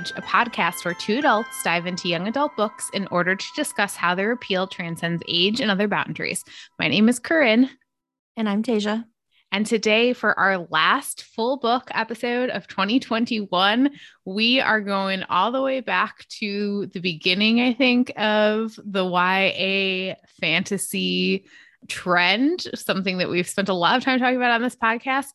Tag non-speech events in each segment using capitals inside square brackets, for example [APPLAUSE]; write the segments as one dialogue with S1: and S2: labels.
S1: welcome to Act Your Age, a podcast where two adults dive into young adult books in order to discuss how their appeal transcends age and other boundaries. My name is Corinne.
S2: And I'm Tasia.
S1: And today, for our last full book episode of 2021, we are going all the way back to the beginning, I think, of the YA fantasy trend, something that we've spent a lot of time talking about on this podcast.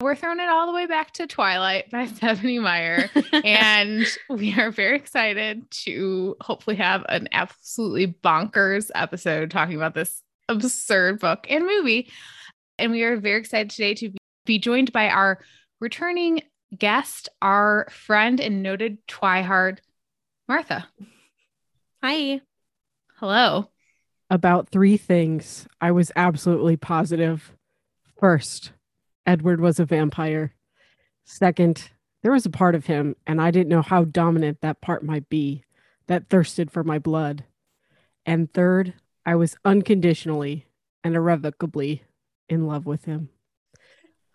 S1: We're throwing it all the way back to Twilight by [LAUGHS] Stephenie Meyer. [LAUGHS] and we are very excited to hopefully have an absolutely bonkers episode talking about this absurd book and movie. And we are very excited today to be joined by our returning guest, our friend and noted twihard, Martha.
S2: Hi.
S1: Hello.
S3: About three things I was absolutely positive. First, Edward was a vampire. Second, there was a part of him, and I didn't know how dominant that part might be, that thirsted for my blood. And third, I was unconditionally and irrevocably in love with him.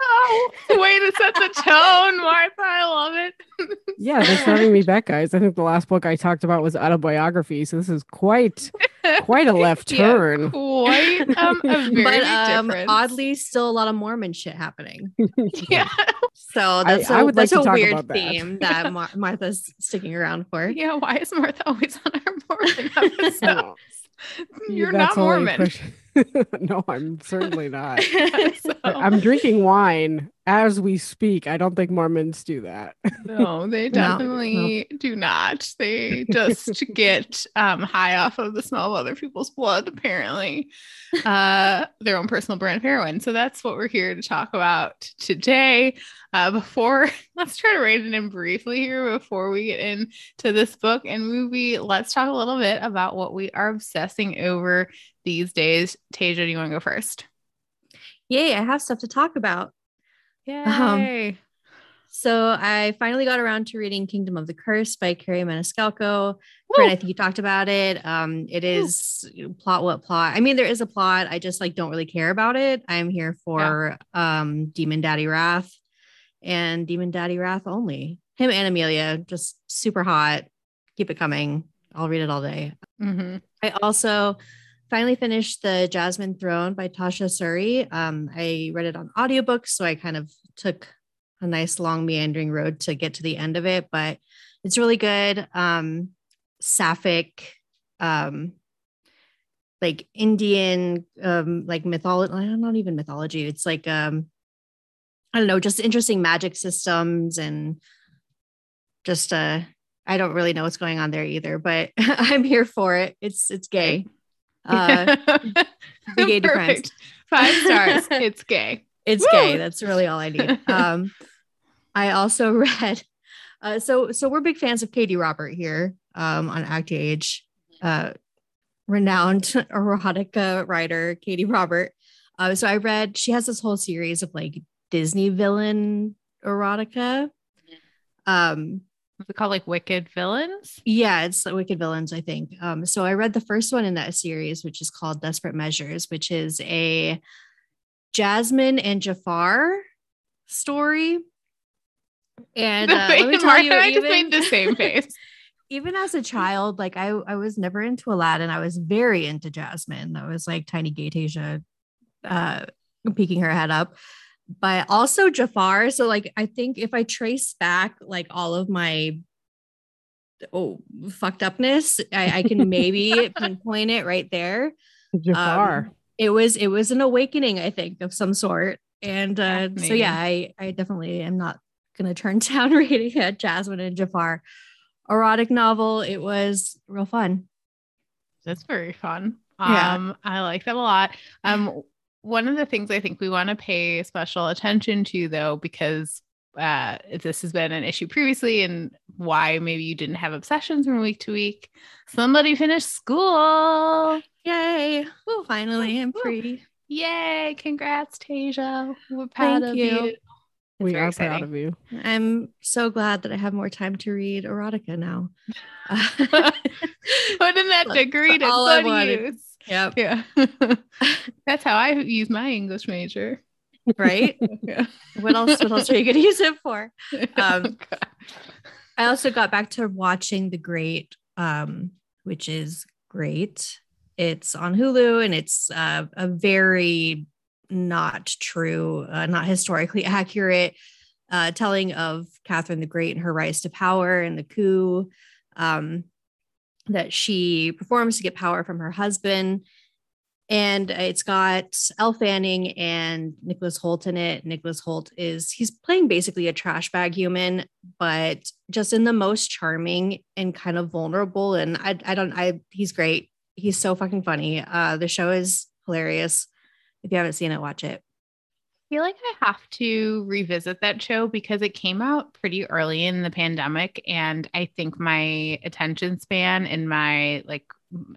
S1: Oh, way to set the tone, Martha. I love it.
S3: yeah, that's having me back, guys. I think the last book I talked about was autobiography, so this is quite quite a left [LAUGHS] turn.
S1: Quite um, a [LAUGHS] very
S2: but um, oddly, still a lot of Mormon shit happening. [LAUGHS]
S1: yeah.
S2: So that's
S3: I- I
S2: a
S3: would
S2: that's
S3: like to
S2: a
S3: talk
S2: weird
S3: about that.
S2: theme that Mar- Martha's sticking around for.
S1: Yeah. Why is Martha always on our Mormon episodes? You're
S3: that's
S1: not Mormon. [LAUGHS]
S3: no, I'm certainly not. [LAUGHS]
S1: So-
S3: I'm drinking wine as we speak. I don't think Mormons do that.
S1: No, [LAUGHS] they definitely do not. They just get um, high off of the smell of other people's blood, apparently, uh, their own personal brand of heroin. So that's what we're here to talk about today. Uh, before, let's try to rate it in briefly here before we get into this book and movie. Let's talk a little bit about what we are obsessing over these days. Tasia, do you want to go first?
S2: Yay, I have stuff to talk about.
S1: Yay.
S2: So I finally got around to reading Kingdom of the Curse by Kerri Maniscalco.
S1: Woo.
S2: I think you talked about it. Um, it is plot what plot. I mean, there is a plot. I just like don't really care about it. I'm here for um Demon Daddy Wrath and Demon Daddy Wrath only. Him and Emilia, just super hot. Keep it coming. I'll read it all day.
S1: Mhm.
S2: I also finally finished the Jasmine Throne by Tasha Suri. Um, I read it on audiobook, so I kind of took a nice long meandering road to get to the end of it, but it's really good. Um, sapphic, um, like Indian, um, like mythology, not even mythology. It's like, um, I don't know, just interesting magic systems and just, uh, I don't really know what's going on there either, but [LAUGHS] I'm here for it. It's, it's gay. Uh, [LAUGHS] the gay defense.
S1: Perfect. Five stars. [LAUGHS] It's gay.
S2: it's
S1: Woo!
S2: gay. That's really all I need. [LAUGHS] Um, I also read. Uh, so so we're big fans of Katee Robert here um, on Act Age, uh, renowned erotica writer Katee Robert. Uh, so I read. She has this whole series of like Disney villain erotica. Um,
S1: Is it called like Wicked Villains?
S2: yeah, it's the Wicked Villains, I think. Um, so I read the first one in that series, which is called Desperate Measures, which is a Jasmine and Jafar story. And
S1: The [LAUGHS]
S2: uh, let me tell
S1: Martha
S2: you,
S1: I just
S2: even,
S1: made the same [LAUGHS] face.
S2: even as a child, like I, I was never into Aladdin. I was very into Jasmine. That was like tiny gay Tasia, uh, peeking her head up. But also Jafar. So like I think if I trace back like all of my oh fucked upness, I, I can [LAUGHS] maybe pinpoint it right there.
S3: Jafar.
S2: Um, it was it was an awakening, I think, of some sort. And uh, so yeah, I I definitely am not gonna turn [LAUGHS] down reading a Jasmine and Jafar erotic novel. It was real fun.
S1: That's very fun.
S2: Yeah.
S1: Um, I like that a lot. Um, one of the things I think we want to pay special attention to, though, because uh, this has been an issue previously, and why maybe you didn't have obsessions from week to week. Somebody finished school.
S2: Yay! Well, finally, I'm free.
S1: Yay! Congrats, Tasia. We're proud
S2: Thank
S1: of
S2: you.
S1: you.
S3: we
S1: very
S3: are proud of you.
S2: I'm so glad that I have more time to read erotica now. [LAUGHS] [LAUGHS]
S1: Put in that degree to
S2: all I wanted.
S1: use.
S2: Yep.
S1: Yeah. [LAUGHS] That's how I use my English major.
S2: right? [LAUGHS]
S1: Yeah.
S2: what else? What else are you going to use it for? [LAUGHS]
S1: Oh,
S2: Um, I also got back to watching The Great, um, which is great. It's on Hulu and it's uh, a very not true, uh, not historically accurate uh, telling of Catherine the Great and her rise to power and the coup um, that she performs to get power from her husband. And it's got Elle Fanning and Nicholas Hoult in it. Nicholas Hoult is he's playing basically a trash bag human, but just in the most charming and kind of vulnerable. And I, I don't I he's great. He's so fucking funny. Uh, the show is hilarious. If you haven't seen it, watch it.
S1: I feel like I have to revisit that show because it came out pretty early in the pandemic. And I think my attention span and my like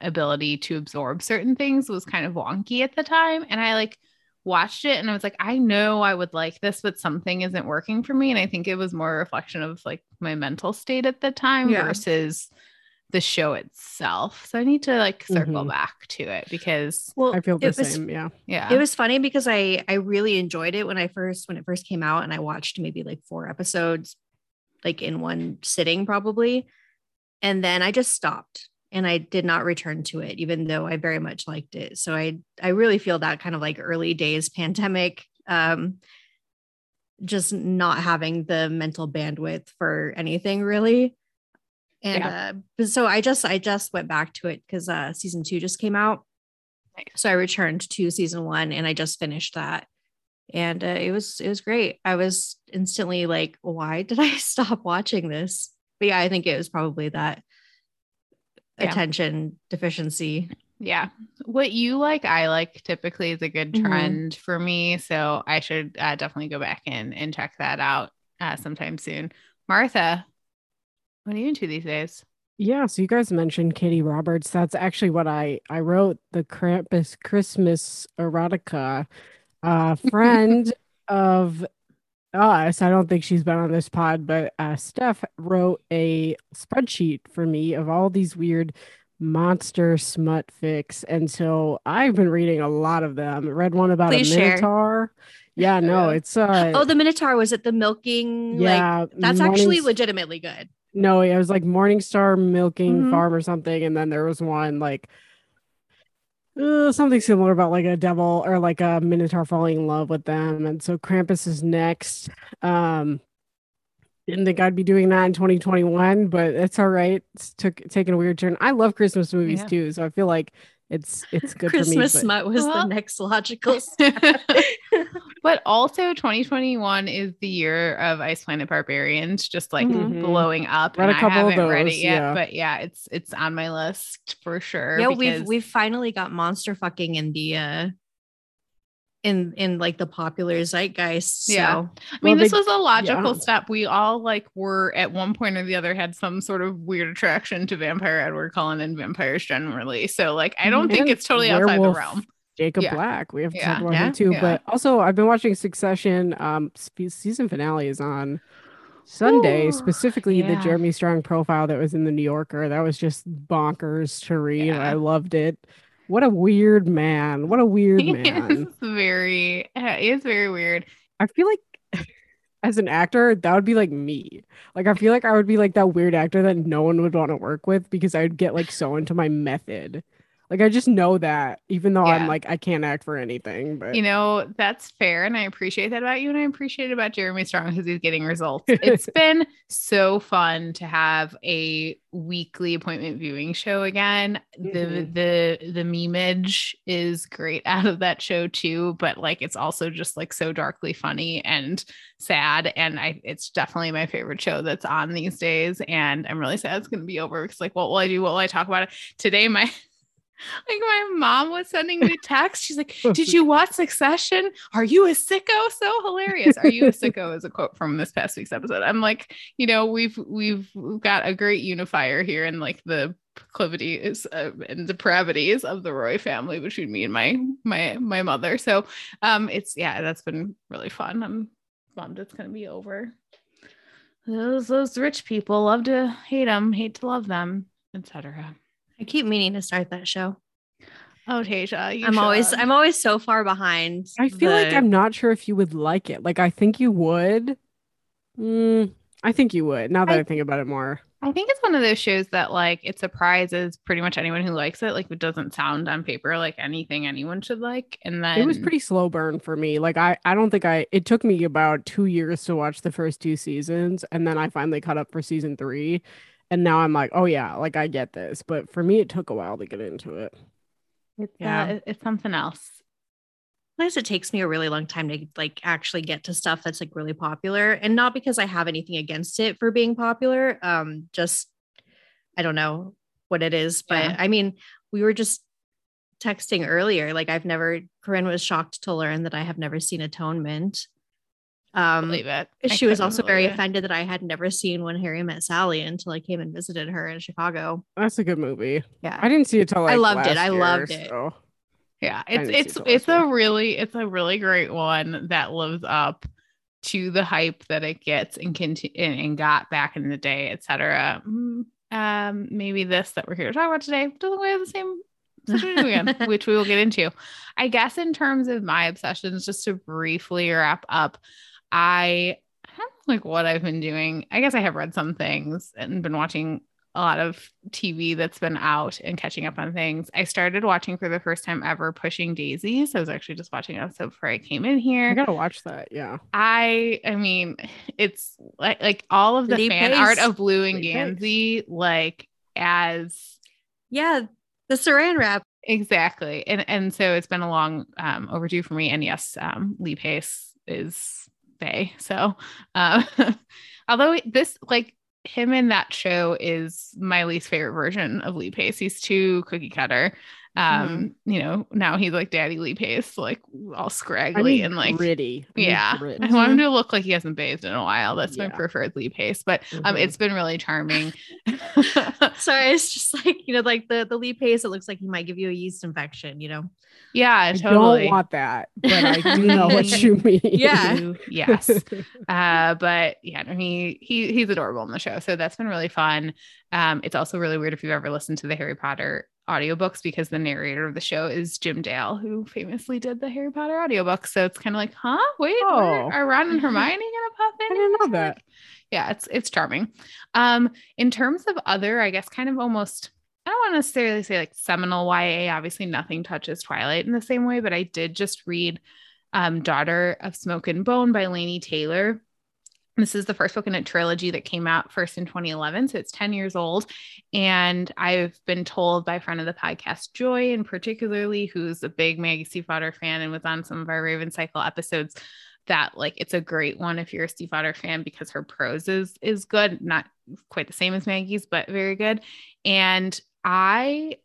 S1: ability to absorb certain things was kind of wonky at the time. And I like watched it and I was like, I know I would like this, but something isn't working for me. And I think it was more a reflection of like my mental state at the time
S2: Yeah.
S1: versus the show itself. So I need to like circle
S3: Mhm.
S1: back to it because
S2: Well,
S3: I feel the
S2: it was
S3: same. Yeah.
S1: yeah.
S2: it was funny because I I really enjoyed it when I first when it first came out and I watched maybe like four episodes like in one sitting probably and then I just stopped and I did not return to it even though I very much liked it so I I really feel that kind of like early days pandemic um just not having the mental bandwidth for anything really and uh but so I just I just went back to it because uh season 2 just came out
S1: Nice.
S2: so I returned to season one and I just finished that. And uh, it was it was great. I was instantly like, why did I [LAUGHS] stop watching this? But yeah, I think it was probably that
S1: Yeah.
S2: attention deficiency.
S1: Yeah. What you like, I like typically is a good
S2: Mhm.
S1: trend for me. So I should uh, definitely go back in and check that out uh, sometime soon. Martha, what are you into these days?
S3: Yeah, so you guys mentioned Katee Roberts. That's actually what I I wrote the Krampus Christmas erotica. Uh [LAUGHS] friend of us. I don't think she's been on this pod, but uh Steph wrote a spreadsheet for me of all these weird monster smut fics. And so I've been reading a lot of them. Read one about
S2: Please
S3: a
S2: share.
S3: minotaur. Yeah, no, [LAUGHS] it's uh
S2: Oh, the Minotaur was it the milking? Like
S3: yeah,
S2: that's actually legitimately good.
S3: No, it was like Morningstar Milking
S2: Mhm.
S3: Farm or something, and then there was one like uh, something similar about like a devil or like a minotaur falling in love with them, and so Krampus is next. Um, didn't think I'd be doing that in 2021, but it's all right. It's took taking a weird turn. I love Christmas movies
S1: Yeah.
S3: too, so I feel like it's it's good
S2: Christmas
S3: for me.
S2: smut was
S1: Well-
S2: the next logical [LAUGHS] step. [LAUGHS]
S1: but also 2021 is the year of Ice Planet Barbarians, just like
S3: Mhm.
S1: blowing up.
S3: Read a couple
S1: I haven't read it yet,
S3: yeah.
S1: but yeah, it's it's on my list for sure.
S2: yeah, we've we've finally got monster fucking in the uh in in like the popular zeitgeist. So
S1: Yeah. I mean,
S3: Well,
S1: this
S3: they-
S1: was a logical
S3: yeah.
S1: step. We all like were at one point or the other had some sort of weird attraction to Vampire Edward Cullen and vampires generally. So like I don't think it's totally outside the realm.
S3: Jacob
S1: Yeah.
S3: Black. We have to
S1: Yeah.
S3: talk about
S2: Yeah.
S3: him too.
S1: Yeah.
S3: But also, I've been watching Succession. Um, season finale is on Sunday.
S1: Ooh,
S3: specifically, the. Jeremy Strong profile that was in the New Yorker. That was just bonkers to read.
S1: Yeah.
S3: I loved it. What a weird man. What a weird
S1: He
S3: man.
S1: is [LAUGHS] very he is very weird.
S3: I feel like [LAUGHS] as an actor, that would be like me. Like I feel like I would be like that weird actor that no one would want to work with because I'd get like so into my method. Like I just know that, even though
S1: Yeah.
S3: I'm like I can't act for anything. But
S1: You know, that's fair. And I appreciate that about you. And I appreciate it about Jeremy Strong because he's getting results. It's [LAUGHS] been so fun to have a weekly appointment viewing show again.
S3: Mhm.
S1: The the the memeage is great [LAUGHS] out of that show too, but like it's also just like so darkly funny and sad. And I it's definitely my favorite show that's on these days. And I'm really sad it's gonna be over because like what will I do? What will I talk about? Today my [LAUGHS] like my mom was sending me text. She's like, [LAUGHS] "Did you watch Succession? Are you a sicko? So hilarious. Are you a sicko?" Is a quote from this past week's episode. I'm like, you know, we've we've got a great unifier here in like the proclivities uh, and depravities of the Roy family between me and my my my mother. So, um, it's yeah, that's been really fun. I'm bummed it's gonna be over. Those those rich people love to hate them, hate to love them, etc.
S2: I keep meaning to start that show.
S1: Oh, Tasia,
S2: I'm always. I'm always so far behind.
S3: I feel like I'm not sure if you would like it. Like I think you would. Mm, I think you would. Now that I,
S1: I-
S3: think about it more.
S1: I think it's one of those shows that like it surprises pretty much anyone who likes it. Like it doesn't sound on paper like anything anyone should like. And then
S3: It was pretty slow burn for me. Like I, I don't think I. It took me about two years to watch the first two seasons, and then I finally caught up for season three, and now I'm like, oh yeah, like I get this. But for me, it took a while to get into it.
S1: it's,
S2: Yeah.
S1: uh, it's something else.
S2: Sometimes it takes me a really long time to like actually get to stuff that's like really popular, and not because I have anything against it for being popular. Um, just I don't know what it is, but
S1: Yeah.
S2: I mean, we were just texting earlier. Like I've never. Corinne was shocked to learn that I have never seen Atonement. Um,
S1: Believe it. I
S2: she was also very
S1: it.
S2: offended that I had never seen When Harry Met Sally until I came and visited her in Chicago.
S3: That's a good movie.
S2: Yeah,
S3: I didn't see it till like
S2: I loved it. I
S3: year,
S2: loved it.
S3: so-
S1: Yeah, it's it's
S3: it
S1: it's
S3: last
S1: a really it's a really great one that lives up to the hype that it gets and conti- and, and got back in the day, etc. Mm, Um, maybe this that we're here to talk about today doesn't quite have the same again, [LAUGHS] which we will get into. I guess in terms of my obsessions, just to briefly wrap up, I I don't know like what I've been doing. I guess I have read some things and been watching a lot of TV that's been out and catching up on things. I started watching for the first time ever Pushing Daisies. I was actually just watching an episode before I came in here.
S3: I gotta watch that. Yeah.
S1: I I mean, it's like like all of the
S2: Lee
S1: fan
S2: Pace.
S1: art of Blue and
S3: Lee Pace.
S1: Gansey, like as
S2: yeah, the Saran wrap.
S1: exactly. And and so it's been a long um overdue for me. And yes, um Lee Pace is Bay. So uh, [LAUGHS] although this like him in that show is my least favorite version of Lee Pace. He's too cookie cutter. Um, you know, now he's like Daddy Lee Pace, like all
S3: I
S1: scraggly and like
S3: gritty. I need
S1: yeah.
S3: grit.
S1: I want him to look like he hasn't bathed in a while. That's my preferred Lee Pace. But um
S3: Mhm.
S1: it's been really charming. [LAUGHS] [LAUGHS]
S2: Sorry, it's just like you know, like the the Lee Pace. It looks like he might give you a yeast infection. You know.
S1: yeah,
S3: I
S1: totally.
S3: don't want that, but I do know what [LAUGHS] you mean.
S2: Yeah.
S1: Yes. uh but yeah no, he he he's adorable in the show so that's been really fun um it's also really weird if you've ever listened to the harry potter audiobooks because the narrator of the show is jim dale who famously did the harry potter audiobooks so it's kind of like huh wait
S3: Oh.
S1: are ron and [LAUGHS] hermione gonna pop in
S3: I didn't know that.
S1: Like, yeah it's it's charming um in terms of other i guess kind of almost I don't want to necessarily say like seminal YA. Obviously, nothing touches Twilight in the same way, but I did just read um, Daughter of Smoke and Bone by Laini Taylor. This is the first book in a trilogy that came out first in 2011. So it's 10 years old. And I've been told by friend of the podcast, Joy, and particularly who's a big Maggie Stiefvater fan and was on some of our Raven Cycle episodes, that like it's a great one if you're a Stiefvater fan because her prose is is good, not quite the same as Maggie's, but very good. And I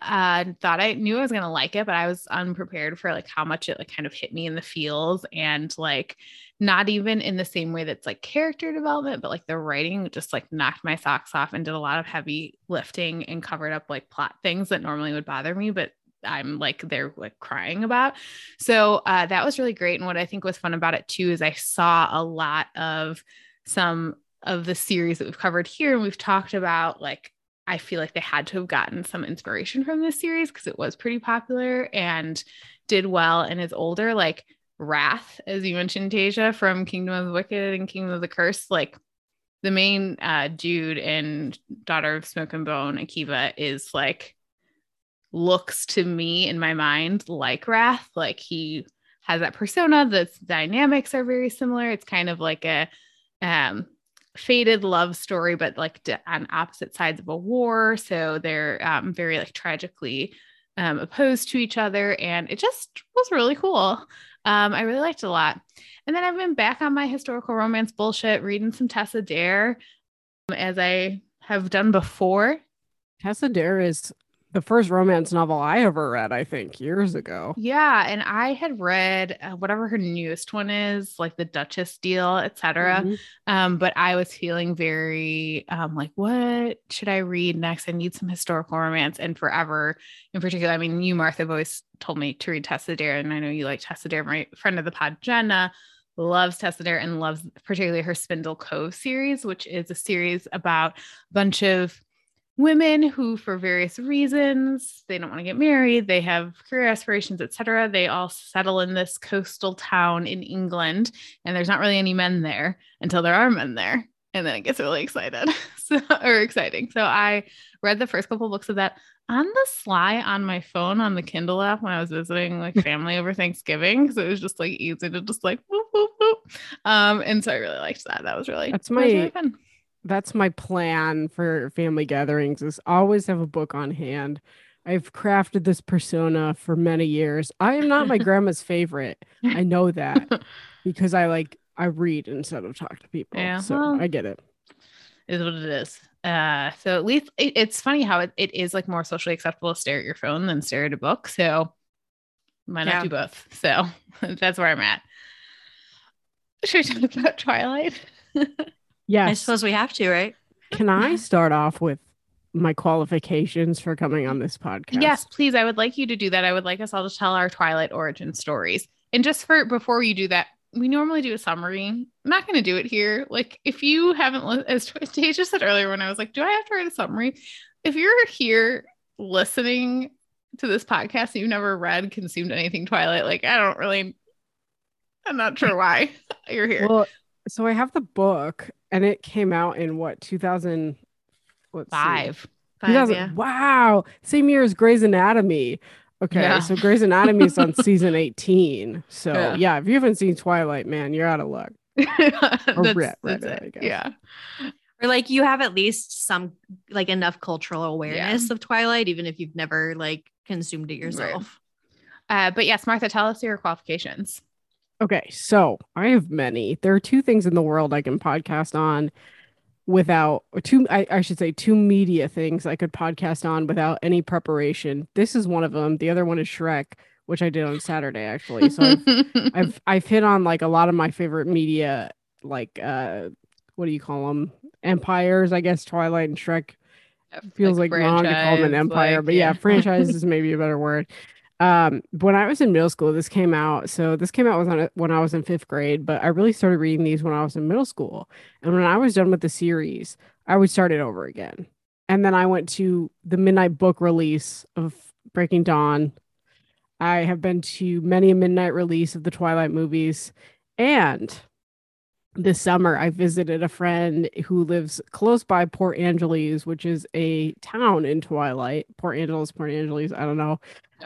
S1: uh thought I knew I was gonna like it, but I was unprepared for like how much it like kind of hit me in the feels and like not even in the same way that's like character development, but like the writing just like knocked my socks off and did a lot of heavy lifting and covered up like plot things that normally would bother me, but I'm like they're like crying about. So uh that was really great. And what I think was fun about it too is I saw a lot of some of the series that we've covered here and we've talked about like I feel like they had to have gotten some inspiration from this series because it was pretty popular and did well and is older. Like Wrath, as you mentioned, Tasia from Kingdom of the Wicked and Kingdom of the Curse, like the main uh, dude and Daughter of Smoke and Bone, Akiva, is like looks to me in my mind like Wrath. Like he has that persona. The dynamics are very similar. It's kind of like a um faded love story, but like on opposite sides of a war. So they're um, very like tragically um, opposed to each other. And it just was really cool. Um, I really liked it a lot. And then I've been back on my historical romance bullshit, reading some Tessa Dare um, as I have done before.
S3: Tessa Dare is the first romance novel I ever read, I think, years ago.
S1: Yeah. And I had read uh, whatever her newest one is, like the Duchess deal, etc.
S3: Mhm.
S1: Um, but I was feeling very um like, what should I read next? I need some historical romance and forever in particular. I mean, you, Martha, have always told me to read Tessa Dare, and I know you like Tessa Dare. My friend of the pod, Jenna, loves Tessa Dare and loves particularly her Spindle Cove series, which is a series about a bunch of women who for various reasons they don't want to get married they have career aspirations etc they all settle in this coastal town in england and there's not really any men there until there are men there and then it gets really excited. [LAUGHS] So or exciting. So i read the first couple books of that on the sly on my phone on the kindle app when i was visiting like family over thanksgiving because it was just like easy to just like whoop, whoop, whoop. um and so i really liked that. That was really
S3: That's my-
S1: really fun
S3: that's my plan for family gatherings is always have a book on hand. I've crafted this persona for many years. I am not my [LAUGHS] grandma's favorite. I know that [LAUGHS] because I like I read instead of talk to people.
S1: Yeah,
S3: so
S1: well,
S3: I get it.
S1: is what it is. Uh, so at least it, it's funny how it, it is like more socially acceptable to stare at your phone than stare at a book. So why not
S2: Yeah.
S1: do both? So [LAUGHS] that's where I'm at. Should we talk about Twilight?
S2: I suppose we have to, right?
S3: Can I start off with my qualifications for coming on this podcast?
S1: Yes, please. I would like you to do that. I would like us all to tell our Twilight origin stories. And just for before you do that, we normally do a summary. I'm not going to do it here. Like, if you haven't, li- as [LAUGHS] Tasia said earlier, when I was like, do I have to write a summary? If you're here listening to this podcast and you've never read, consumed anything Twilight, like, I don't really, I'm not sure why [LAUGHS] you're here.
S3: Well, so I have the book and it came out in what 2000 let's see.
S1: Five.
S2: Five,
S3: 2000
S2: yeah.
S3: Wow. Same year as Grey's Anatomy. Okay.
S1: Yeah.
S3: So Grey's Anatomy is on [LAUGHS] season 18. So
S1: Yeah.
S3: yeah. if you haven't seen Twilight, man, you're out of luck. [LAUGHS]
S1: that's,
S3: read-
S1: that's
S3: read it, I guess.
S1: Yeah.
S2: Or like you have at least some like enough cultural awareness of Twilight, even if you've never like consumed it yourself.
S1: Uh, but yes, Martha, tell us your qualifications.
S3: Okay. So I have many. There are two things in the world I can podcast on without or two I, I should say two media things I could podcast on without any preparation. This is one of them. The other one is Shrek, which I did on Saturday actually. So I've [LAUGHS] I've I've hit on like a lot of my favorite media, like uh, what do you call them? Empires, I guess. Twilight and Shrek feels like, wrong to call them an empire,
S1: like,
S3: but yeah, franchise [LAUGHS] is maybe a better word. Um, when I was in middle school, this came out. So this came out was on when I was in fifth grade, but I really started reading these when I was in middle school. And when I was done with the series, I would start it over again. And then I went to the midnight book release of Breaking Dawn. I have been to many a midnight release of the Twilight movies. And this summer, I visited a friend who lives close by Port Angeles, which is a town in Twilight. Port Angeles, Port Angeles, I don't know.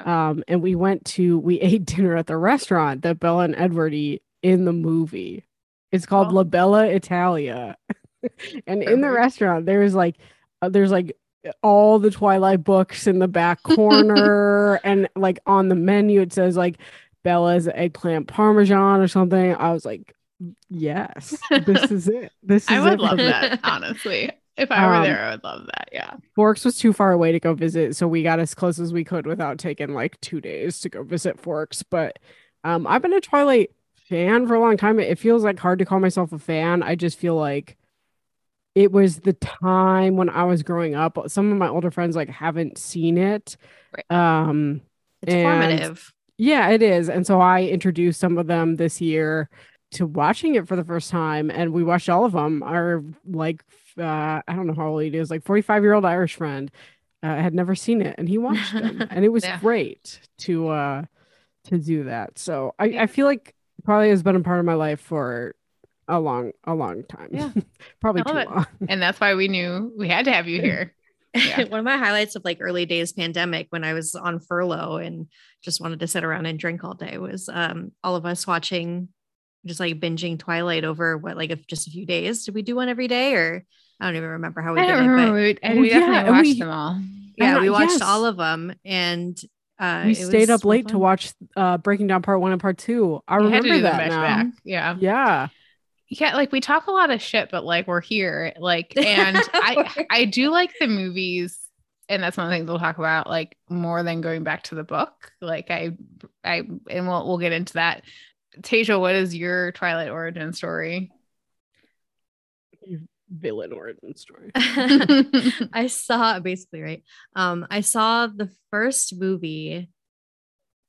S3: Um, and we went to, we [LAUGHS] ate dinner at the restaurant that Bella and Edward eat in the movie. It's called
S1: Oh.
S3: La Bella Italia. [LAUGHS] and in the restaurant, there's like, uh, there's like all the Twilight books in the back [LAUGHS] corner. and like on the menu, it says like Bella's eggplant parmesan or something. I was like, yes, this is it. This is
S1: I would love that, honestly. If I were
S3: Um,
S1: there, I would love that. Yeah.
S3: Forks was too far away to go visit, so we got as close as we could without taking like two days to go visit Forks. But um, I've been a Twilight fan for a long time. It feels like hard to call myself a fan. I just feel like it was the time when I was growing up. Some of my older friends like haven't seen it.
S1: Right.
S3: Um,
S2: It's formative.
S3: yeah, it is. And so I introduced some of them this year to watching it for the first time. And we watched all of them. Our, like, uh, I don't know how old he is, like 45 year old Irish friend uh, had never seen it and he [LAUGHS] watched them. and it was
S1: Yeah.
S3: great to, uh, to do that. So I,
S1: Yeah.
S3: I feel like probably has been a part of my life for a long, a long time.
S1: Yeah. [LAUGHS]
S3: probably too
S1: it.
S3: long.
S1: And that's why we knew we had to have you here. [LAUGHS] Yeah.
S2: One of my highlights of like early days pandemic when I was on furlough and just wanted to sit around and drink all day was um all of us watching just like binging Twilight over what like if just a few days. Did we do one every day or I don't even remember how we
S1: I
S2: did
S1: don't
S2: it,
S1: remember.
S2: but
S1: We, and
S3: Well,
S1: we definitely
S3: and
S1: watched
S3: we-
S1: them all.
S2: yeah,
S3: And,
S2: we watched
S3: yes.
S2: all of them and uh
S3: we
S2: it
S3: stayed up
S2: was
S3: late to watch uh, Breaking Dawn Part One and Part Two. I
S1: We had to
S3: remember that
S1: back
S3: now.
S1: back. Yeah.
S3: Yeah.
S1: Yeah, like we talk a lot of shit, but like we're here. Like, [LAUGHS] and I I do like the movies, and that's one of the things we'll talk about, like more than going back to the book. Like I I and we'll we'll get into that. Tasia, what is your Twilight origin story?
S3: Villain origin story. [LAUGHS] [LAUGHS]
S2: I saw basically right. Um, I saw the first movie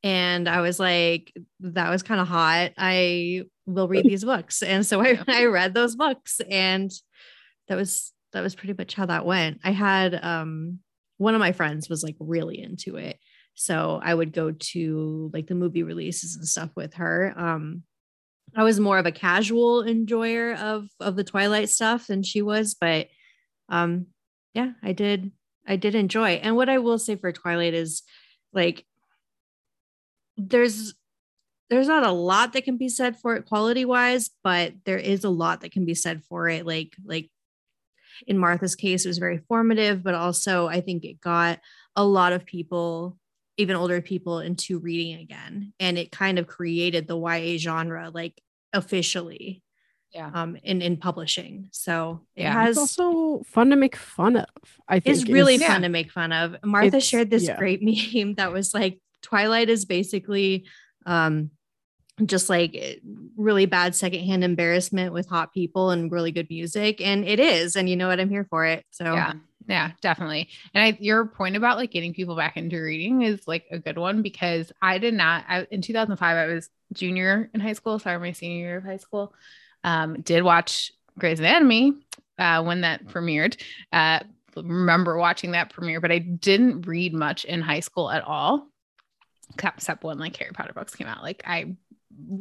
S2: and I was like, that was kind of hot. I will read these books. And so I, [LAUGHS] I read those books and that was that was pretty much how that went. I had um one of my friends was like really into it. So I would go to like the movie releases and stuff with her. Um I was more of a casual enjoyer of of the Twilight stuff than she was, but um yeah, I did I did enjoy. And what I will say for Twilight is like there's there's not a lot that can be said for it quality wise, but there is a lot that can be said for it. Like, like in Martha's case, it was very formative, but also I think it got a lot of people, even older people, into reading again. And it kind of created the YA genre like officially.
S1: Yeah.
S2: Um, in, in publishing. So it
S1: Yeah.
S2: has
S3: It's also fun to make fun of. I think
S2: it's really
S3: is-
S2: fun to make fun of. Martha
S3: It's-
S2: shared this
S3: yeah.
S2: great [LAUGHS] meme that was like Twilight is basically um just like eh, really bad secondhand embarrassment with hot people and really good music. And it is. And you know what? I'm here for it. So
S1: Yeah. Yeah, definitely. And I, your point about like getting people back into reading is like a good one because I did not, I, in 2005, I was junior in high school. Sorry, my senior year of high school. Um, did watch Grey's Anatomy uh, when that premiered. Uh, remember watching that premiere, but I didn't read much in high school at all, except when like Harry Potter books came out. Like I,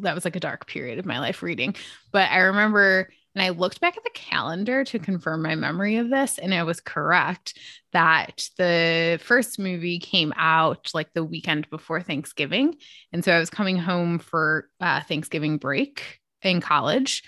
S1: that was like a dark period of my life reading. But I remember and I looked back at the calendar to confirm my memory of this, and I was correct that the first movie came out like the weekend before Thanksgiving. And so I was coming home for uh, Thanksgiving break in college.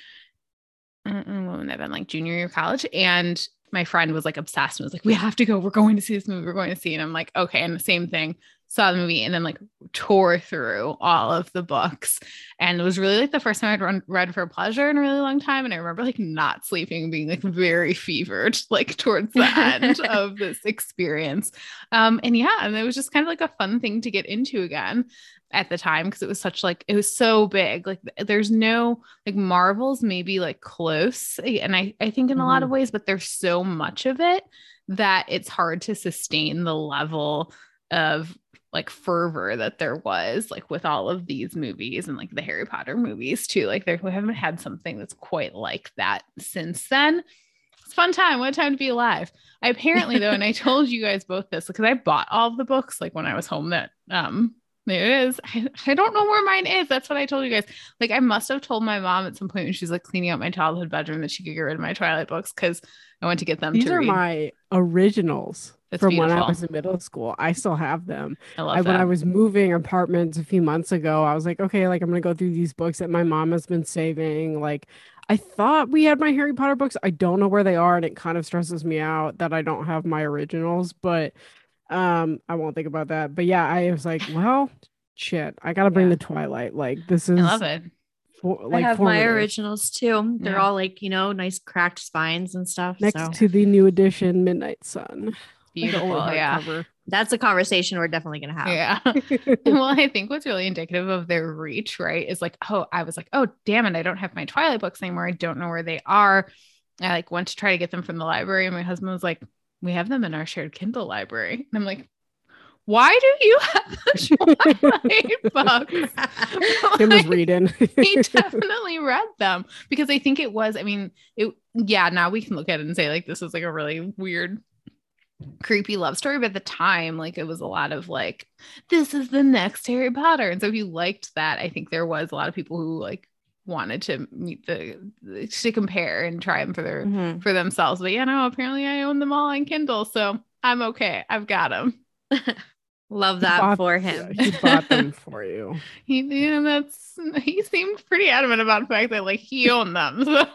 S1: What would that have been like junior year of college? And my friend was like obsessed and was like, We have to go. We're going to see this movie. We're going to see. it. And I'm like, Okay. And the same thing, saw the movie and then like tore through all of the books. And it was really like the first time I'd run, read for pleasure in a really long time. And I remember like not sleeping being like very fevered, [LAUGHS] like towards the end [LAUGHS] of this experience. Um, and yeah, and it was just kind of like a fun thing to get into again at the time because it was such like it was so big. Like there's no like Marvel's maybe like close. And I, I think in a lot of ways, but there's so much of it that it's hard to sustain the level of like fervor that there was like with all of these movies and like the Harry Potter movies too. Like there we haven't had something that's quite like that since then. It's a fun time. What a time to be alive. I apparently though, and I told you guys both this because I bought all of the books like when I was home that um there it is. I, I don't know where mine is. That's what I told you guys. Like I must have told my mom at some point when she's like cleaning out my childhood bedroom that she could get rid of my Twilight books because I went to get them
S3: These
S1: to
S3: are
S1: read.
S3: my originals
S1: That's
S3: from when I was in middle school. I still have them.
S1: I love
S3: I,
S1: that.
S3: when I was moving apartments a few months ago, I was like, okay, like I'm gonna go through these books that my mom has been saving. Like, I thought we had my Harry Potter books. I don't know where they are, and it kind of stresses me out that I don't have my originals. But um, I won't think about that. But yeah, I was like, well, shit, I gotta bring
S1: Yeah.
S3: the Twilight. Like, this is
S1: I love it.
S3: for,
S2: I
S3: like
S2: have my originals too. They're
S1: Yeah.
S2: all like, you know, nice cracked spines and stuff.
S3: next
S2: so
S3: to the new edition Midnight Sun. The old
S1: Beautiful. Yeah.
S3: hardcover.
S2: that's a conversation we're definitely gonna have.
S1: Yeah. [LAUGHS] well, I think what's really indicative of their reach, right, is like, oh, I was like, oh, damn it, I don't have my Twilight books anymore. I don't know where they are. I like went to try to get them from the library, and my husband was like, we have them in our shared Kindle library. And I'm like, why do you have the [LAUGHS] Twilight [LAUGHS] books?
S3: Him was
S1: Like,
S3: reading.
S1: he definitely read them because I think it was, I mean, it, yeah, now we can look at it and say, like, this is like a really weird, creepy love story. But at the time, like, it was a lot of like, this is the next Harry Potter. And so if you liked that, I think there was a lot of people who like wanted to meet the, to compare and try them for their,
S2: Mhm.
S1: for themselves. But yeah, no, apparently I own them all on Kindle. So I'm okay. I've got them. [LAUGHS]
S2: Love that
S3: bought-
S2: for
S3: yeah,
S2: him.
S3: he bought them [LAUGHS] for you.
S1: He, yeah, that's, he seemed pretty adamant about the fact that like he owned them. [LAUGHS]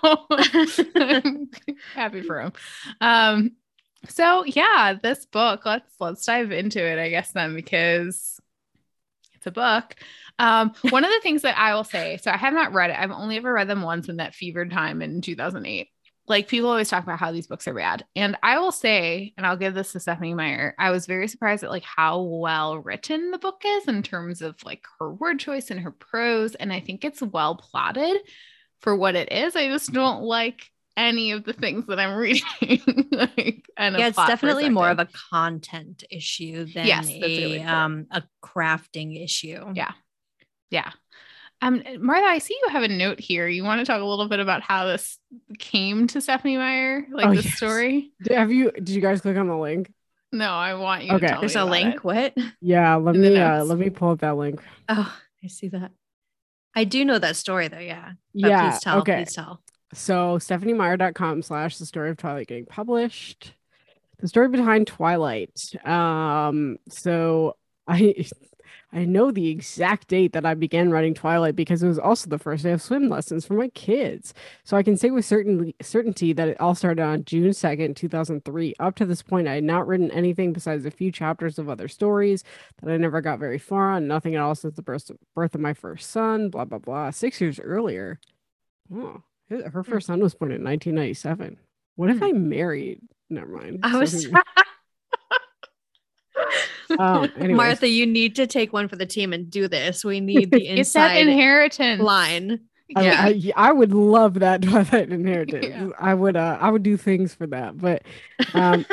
S1: So I'm happy for him. Um, so yeah, this book, let's let's dive into it, I guess then, because it's a book. Um, [LAUGHS] one of the things that I will say, so I have not read it. I've only ever read them once in that fevered time in 2008. Like people always talk about how these books are bad. And I will say, and I'll give this to Stephenie Meyer, I was very surprised at like how well written the book is in terms of like her word choice and her prose. And I think it's well plotted for what it is. I just don't like any of the things that I'm reading. [LAUGHS] like, and
S2: yeah, it's definitely more of a content issue than
S1: Yes,
S2: a
S1: really true.
S2: um a crafting issue.
S1: Yeah. yeah. Um, Martha, I see you have a note here. You want to talk a little bit about how this came to Stephenie Meyer, like
S3: Oh,
S1: the
S3: yes.
S1: story?
S3: Have you? Did you guys click on the link?
S1: No, I want you.
S3: Okay.
S1: To tell
S2: There's
S1: me
S2: a
S1: about
S2: link.
S1: it.
S2: What?
S3: Yeah. Let
S1: In
S3: me. Uh, let me pull up that link.
S2: Oh, I see that. I do know that story though. Yeah. But
S3: yeah.
S2: Please tell.
S3: okay.
S2: Please tell.
S3: So stepheniemeyer.com slash the story of Twilight getting published. The story behind Twilight. Um, so I [LAUGHS] I know the exact date that I began writing Twilight because it was also the first day of swim lessons for my kids. So I can say with certain certainty that it all started on June 2nd, 2003. Up to this point, I had not written anything besides a few chapters of other stories that I never got very far on, nothing at all since the birth birth of my first son, blah blah blah. Six years earlier. Oh, her her first son was born in 1997. What if
S2: Hmm.
S3: I married? Never mind.
S2: I was
S3: um. [LAUGHS] [LAUGHS]
S2: Martha, you need to take one for the team and do this. We [LAUGHS] need the inside
S1: inheritance
S2: line.
S3: I,
S1: Yeah.
S3: I, I would love that Twilight inheritance.
S1: Yeah.
S3: I would uh I would do things for that. But um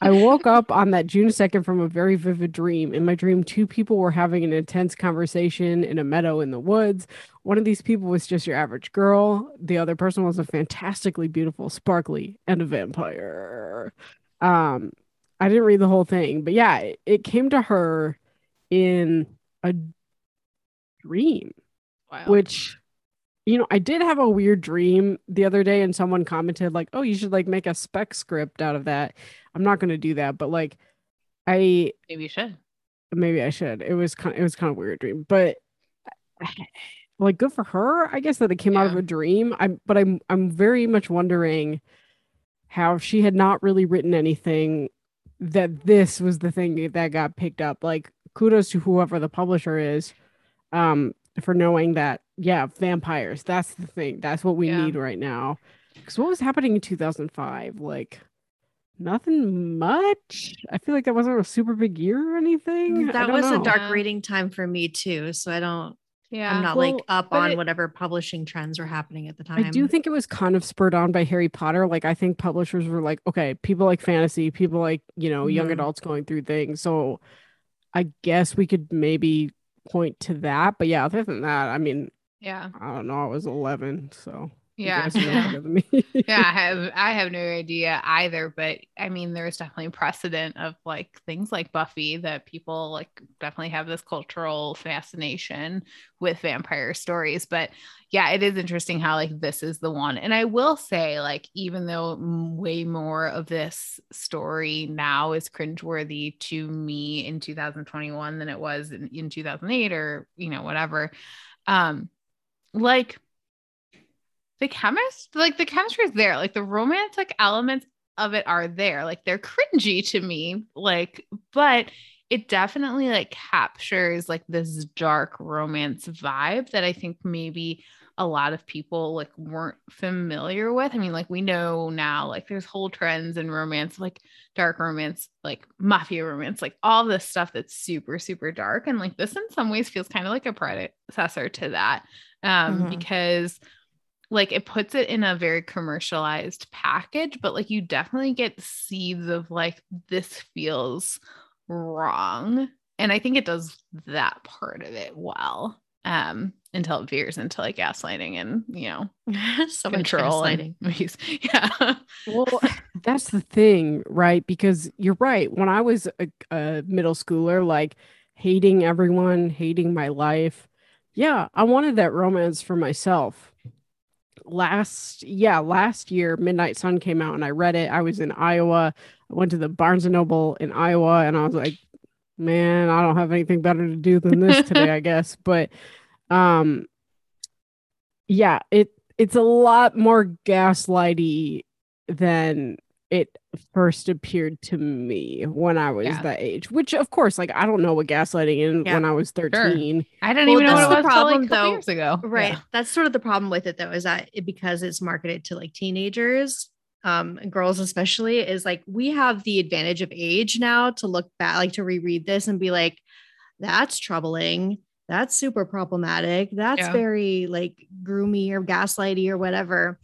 S3: I woke up on that June 2nd from a very vivid dream. In my dream, two people were having an intense conversation in a meadow in the woods. One of these people was just your average girl. The other person was a fantastically beautiful, sparkly, and a vampire. Um I didn't read the whole thing, but yeah, it, it came to her in a dream
S1: Wow.
S3: which you know i did have a weird dream the other day and someone commented like oh you should like make a spec script out of that i'm not going to do that but like i
S1: maybe you should.
S3: maybe i should it was kind it was kind of weird dream but like good for her i guess that it came out of a dream. I'm but i'm i'm very much wondering how she had not really written anything that this was the thing that got picked up. Like kudos to whoever the publisher is um for knowing that yeah vampires that's the thing. That's what we
S1: Yeah.
S3: need right now. Because what was happening in 2005 like nothing much? I feel like that wasn't a super big year or anything?
S2: That
S3: don't
S2: was a dark
S1: Yeah.
S2: reading time for me too. So I don't
S1: Yeah.
S2: I'm not
S3: Well,
S2: like up on
S3: it-
S2: whatever publishing trends were happening at the time.
S3: I do think it was kind of spurred on by Harry Potter. Like, I think publishers were like, okay, people like fantasy, people like, you know, young
S2: Mhm.
S3: adults going through things. So I guess we could maybe point to that. But yeah, other than that, I mean,
S1: yeah.
S3: I don't know. I was 11. So
S1: Yeah. Yeah.
S3: better than me.
S1: yeah, I have I have no idea either, but I mean there's definitely precedent of like things like Buffy that people like definitely have this cultural fascination with vampire stories, but yeah, it is interesting how like this is the one. And I will say like even though way more of this story now is cringeworthy to me in 2021 than it was in, in 2008 or you know whatever um like the chemist like the chemistry is there. Like the romantic elements of it are there. Like they're cringy to me like but it definitely like captures like this dark romance vibe that i think maybe a lot of people like weren't familiar with. I mean like we know now like there's whole trends in romance like dark romance like mafia romance like all this stuff that's super super dark. And like this in some ways feels kind of like a predecessor to that um
S2: Mhm.
S1: because like it puts it in a very commercialized package but like you definitely get seeds of like this feels wrong and i think it does that part of it well um until it veers into like gaslighting and you know [LAUGHS]
S2: so
S1: control
S2: gaslighting.
S1: and [LAUGHS] yeah
S3: well, that's the thing, right? Because you're right. When I was a, a middle schooler, like hating everyone, hating my life, yeah, I wanted that romance for myself. Last, yeah, last year, Midnight Sun came out and I read it. I was in Iowa. I went to the Barnes and Noble in Iowa and I was like, man, I don't have anything better to do than this [LAUGHS] today, I guess. But um yeah, it it's a lot more gaslighty than it first appeared to me when I was
S1: Yeah.
S3: that age. Which of course, like I don't know what gaslighting is
S2: Yeah.
S3: when I was 13.
S1: i didn't
S2: Well,
S1: even know what it
S2: the
S1: was
S2: problem,
S1: like
S2: though.
S1: years ago
S2: Right.
S1: Yeah.
S2: That's sort of the problem with it though, is that it, because it's marketed to like teenagers, um, and girls especially, is like we have the advantage of age now to look back, like to reread this and be like, that's troubling. That's super problematic. That's very like groomy or gaslighty or whatever.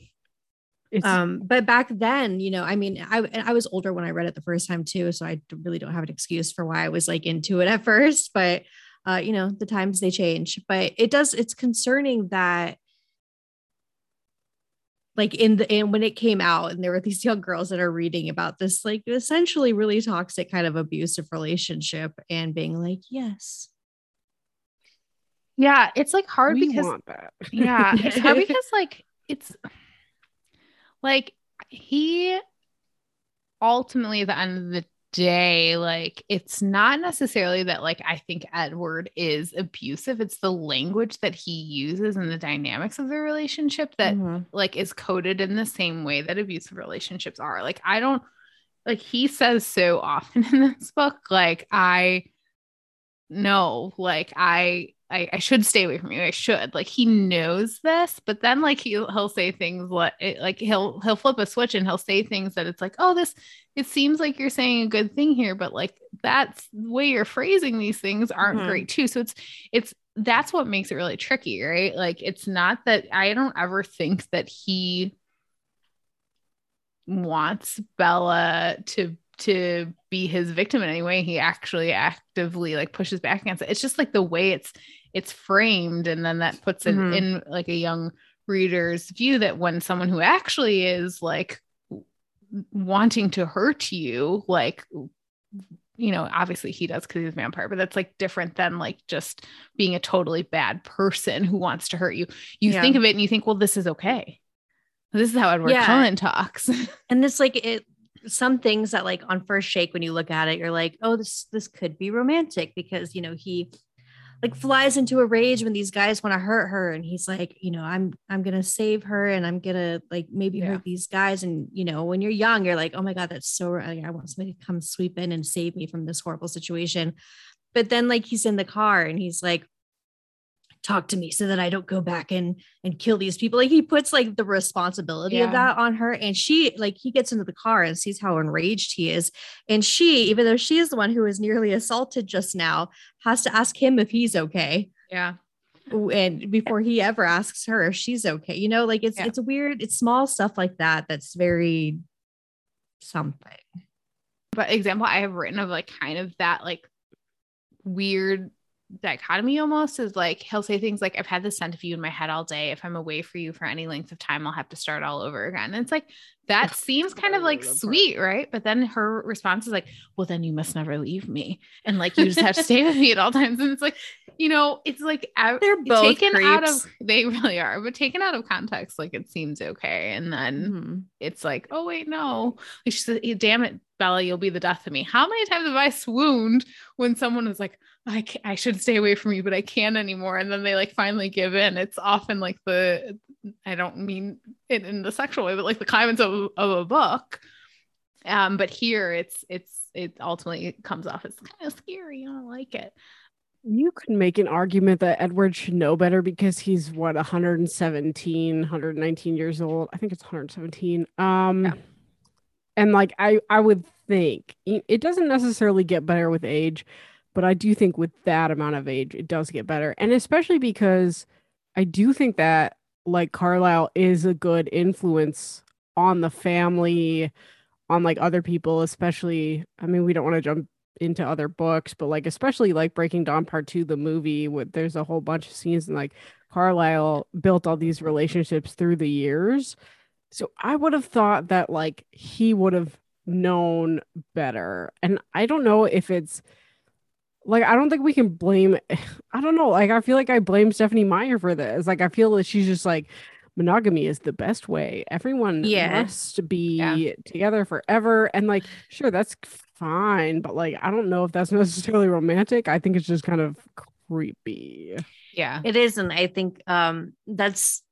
S3: It's
S2: Um, but back then, you know, I mean, I and I was older when I read it the first time too, so I really don't have an excuse for why I was like into it at [LAUGHS] first. But uh, you know, the times they change, but it does, it's concerning that like in the and when it came out and there were these young girls that are reading about this like essentially really toxic kind of abusive relationship and being like yes
S1: yeah it's like hard
S3: We
S1: because
S3: want that.
S1: yeah it's hard [LAUGHS] because like it's like he ultimately at the end of the day like it's not necessarily that like i think edward is abusive it's the language that he uses and the dynamics of the relationship that
S2: Mhm.
S1: like is coded in the same way that abusive relationships are like i don't like he says so often [LAUGHS] in this book like i know like i I, I should stay away from you. I should. Like he knows this, but then like he'll he'll say things like like he'll he'll flip a switch and he'll say things that it's like, oh, this it seems like you're saying a good thing here, but like that's the way you're phrasing these things aren't
S2: Mhm.
S1: great too. So it's it's that's what makes it really tricky, right? Like it's not that I don't ever think that he wants Bella to to be his victim in any way. He actually actively like pushes back against it. It's just like the way it's it's framed, and then that puts it
S2: Mhm.
S1: in like a young reader's view that when someone who actually is like wanting to hurt you, like you know, obviously he does because he's a vampire, but that's like different than like just being a totally bad person who wants to hurt you. You
S2: Yeah.
S1: think of it and you think, well, this is okay. This is how Edward
S2: Yeah.
S1: Cullen talks. [LAUGHS]
S2: and this like it some things that like on first shake when you look at it you're like oh this this could be romantic because you know he like flies into a rage when these guys want to hurt her and he's like you know i'm i'm gonna save her and i'm gonna like maybe
S1: Yeah.
S2: hurt these guys and you know when you're young you're like oh my god that's so i want somebody to come sweep in and save me from this horrible situation but then like he's in the car and he's like talk to me so that I don't go back and and kill these people. Like he puts like the responsibility
S1: Yeah.
S2: of that on her and she like he gets into the car and sees how enraged he is and she even though she is the one who was nearly assaulted just now has to ask him if he's okay
S1: yeah.
S2: and before he ever asks her if she's okay. You know, like it's
S1: Yeah.
S2: it's weird it's small stuff like that that's very something.
S1: But example I have written of like kind of that like weird dichotomy almost is like he'll say things like I've had the scent of you in my head all day. If I'm away for you for any length of time, I'll have to start all over again. And it's like that [LAUGHS] seems kind of like
S3: That part.
S1: sweet, right? But then her response is like, Well, then you must never leave me. And like you just have to stay with me at all times. And it's like, you know, it's like
S2: They're both
S1: taken out of [LAUGHS] they really are, but taken out of context, like it seems okay. And then
S2: Mhm.
S1: it's like, oh wait, no. Like she said, "Eh, damn it, Bella, you'll be the death of me. How many times have I swooned when someone is like, I I should stay away from you, but I can't anymore. And then they like finally give in. It's often like the I don't mean it in the sexual way, but like the climax of, of a book. Um, but here it's it's it ultimately comes off as kind of scary. I don't like it.
S3: You could make an argument that Edward should know better because he's what 117, 119 years old. I think it's 117. Um
S1: Yeah.
S3: and like I I would think it doesn't necessarily get better with age, but I do think with that amount of age it does get better. And especially because I do think that like Carlisle is a good influence on the family, on like other people, especially I mean we don't want to jump into other books, but like especially like Breaking Dawn Part Two, the movie, with there's a whole bunch of scenes and like Carlisle built all these relationships through the years. So I would have thought that like he would have known better. And I don't know if it's like I don't think we can blame [SIGHS] I don't know, like I feel like I blame Stephenie Meyer for this. Like I feel that she's just like monogamy is the best way. Everyone
S2: Yeah.
S3: must be together forever. And like, sure, that's fine, but like I don't know if that's [LAUGHS] necessarily romantic. I think it's just kind of creepy.
S1: Yeah.
S2: It is, and I think um, that's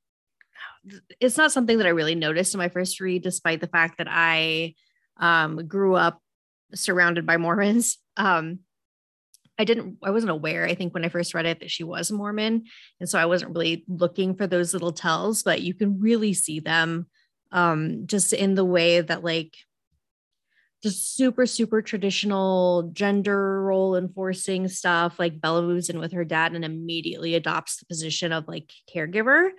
S2: it's not something that I really noticed in my first read, despite the fact that I um, grew up surrounded by Mormons. [LAUGHS] Um, I didn't, I wasn't aware. I think when I first read it that she was Mormon, and so I wasn't really looking for those little tells, but you can really see them um, just in the way that like just super super traditional gender role enforcing stuff like bella moves in with her dad and immediately adopts the position of like caregiver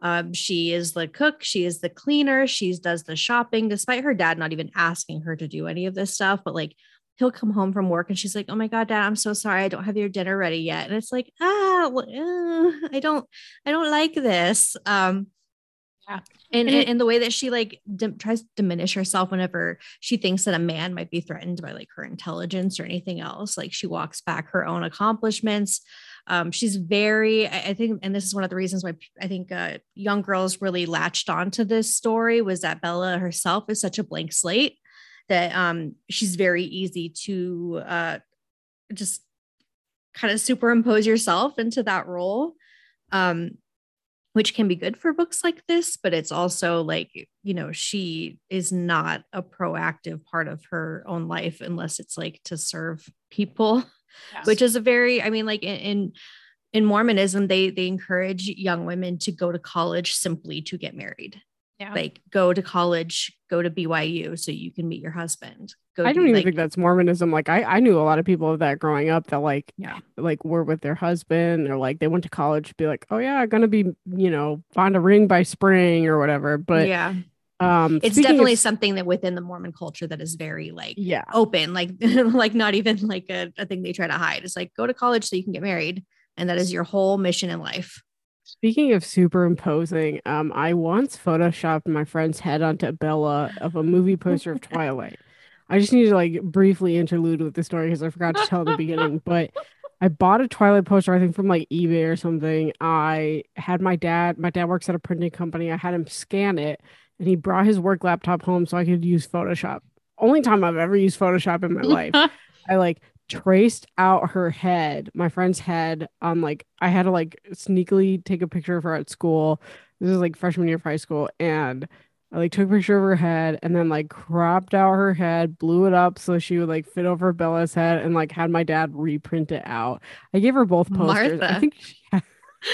S2: um, she is the cook she is the cleaner she does the shopping despite her dad not even asking her to do any of this stuff but like he'll come home from work and she's like, "Oh my god, dad, I'm so sorry. I don't have your dinner ready yet." And it's like, "Ah, well, uh, I don't I don't like this." Um
S1: Yeah.
S2: And,
S1: And it-
S2: and the way that she like dim- tries to diminish herself whenever she thinks that a man might be threatened by like her intelligence or anything else, like she walks back her own accomplishments. Um, she's very, I, I think, and this is one of the reasons why I think uh, young girls really latched onto this story was that Bella herself is such a blank slate that um, she's very easy to uh, just kind of superimpose yourself into that role. Um, which can be good for books like this, but it's also like, you know, she is not a proactive part of her own life unless it's like to serve people, which is a very, I mean, like in, in in Mormonism, they they encourage young women to go to college simply to get married.
S1: Yeah.
S2: Like go to college, go to BYU so you can meet your husband. Go
S3: I
S2: do,
S3: don't even
S2: like-
S3: think that's Mormonism. Like I, I knew a lot of people of that growing up that like
S2: Yeah.
S3: like were with their husband or like they went to college be like, oh yeah, I'm gonna be, you know, find a ring by spring or whatever. But
S2: yeah,
S3: um
S2: it's
S3: speaking of
S2: definitely something that within the Mormon culture that is very like
S3: yeah.
S2: open, like [LAUGHS] like not even like a, a thing they try to hide. It's like go to college so you can get married, and that is your whole mission in life.
S3: Speaking of superimposing, um, I once photoshopped my friend's head onto Bella of a movie poster of Twilight. I just need to like briefly interlude with the story because I forgot to tell at the beginning. But I bought a Twilight poster, I think from like eBay or something. I had my dad, my dad works at a printing company. I had him scan it and he brought his work laptop home so I could use Photoshop. Only time I've ever used Photoshop in my life. [LAUGHS] I like traced out her head, my friend's head, on like I had to like sneakily take a picture of her at school. This is like freshman year of high school, and I like took a picture of her head and then like cropped out her head, blew it up so she would like fit over Bella's head, and like had my dad reprint it out. I gave her both posters. I think she had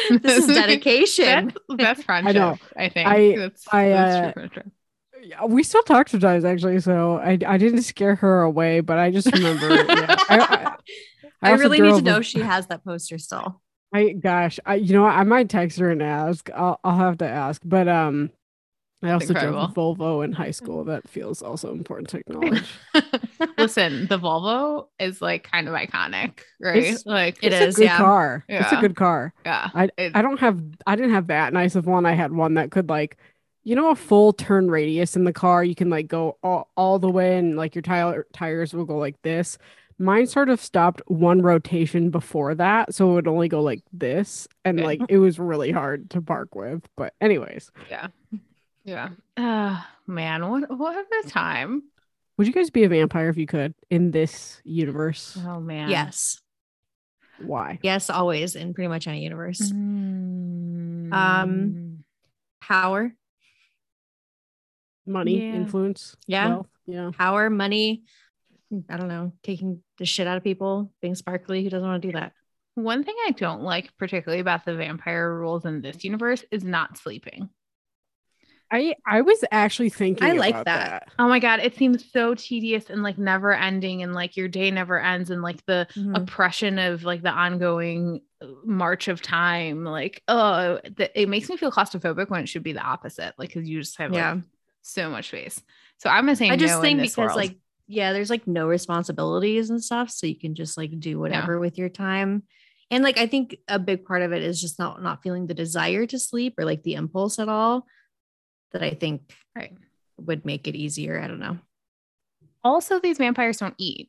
S3: [LAUGHS]
S2: This is dedication.
S1: That's, [LAUGHS] that's friendship.
S3: know.
S1: I think.
S3: I-
S1: that's,
S3: I,
S1: that's
S3: uh,
S1: true friendship.
S3: Yeah, we still talk sometimes actually, so I I didn't scare her away, but I just remember. yeah, [LAUGHS] I, I,
S2: I,
S3: also
S2: really need to
S3: drove a-
S2: know she has that poster still.
S3: I gosh, I you know I might text her and ask. I'll I'll have to ask. But um I also drove a Volvo in high school. That feels also important to acknowledge. [LAUGHS]
S1: Listen, the Volvo is like kind of iconic, right?
S3: It's-
S1: like
S2: It
S3: it's
S2: is,
S3: a good
S2: yeah.
S3: car. It's a
S1: Yeah.
S3: good car.
S1: yeah.
S3: I
S1: It-
S3: I don't have I didn't have that nice of one. I had one that could like you know a full turn radius in the car. You can like go all, all the way and like your tire tires will go like this. Mine sort of stopped one rotation before that, so it would only go like this, and
S1: Good.
S3: like it was really hard to park with. But anyways,
S1: yeah. Yeah. Uh man, what what a time.
S3: Would you guys be a vampire if you could in this universe?
S1: Oh man.
S2: Yes.
S3: Why?
S2: Yes, always in pretty much any universe.
S1: Mm.
S2: Um, Power,
S3: Money,
S1: Yeah.
S3: influence,
S2: Yeah.
S3: wealth? yeah.
S2: power, money. I don't know, taking the shit out of people, being sparkly. Who doesn't want to do that?
S1: One thing I don't like particularly about the vampire rules in this universe is not sleeping.
S3: I I was actually thinking.
S2: I like
S3: about
S2: that.
S1: Oh my god, it seems so tedious and like never ending and like your day never ends and like the
S2: Mhm.
S1: oppression of like the ongoing uh, march of time like oh th- it makes me feel claustrophobic when it should be the opposite like because you just have
S2: Yeah.
S1: like so much space so i'm gonna say
S2: I just
S1: no
S2: think because
S1: world.
S2: like yeah, there's like no responsibilities and stuff, so you can just like do whatever with your time. And like I think a big part of it is just not not feeling the desire to sleep or like the impulse at all. That I think
S1: right
S2: would make it easier. I don't know.
S1: also these vampires don't eat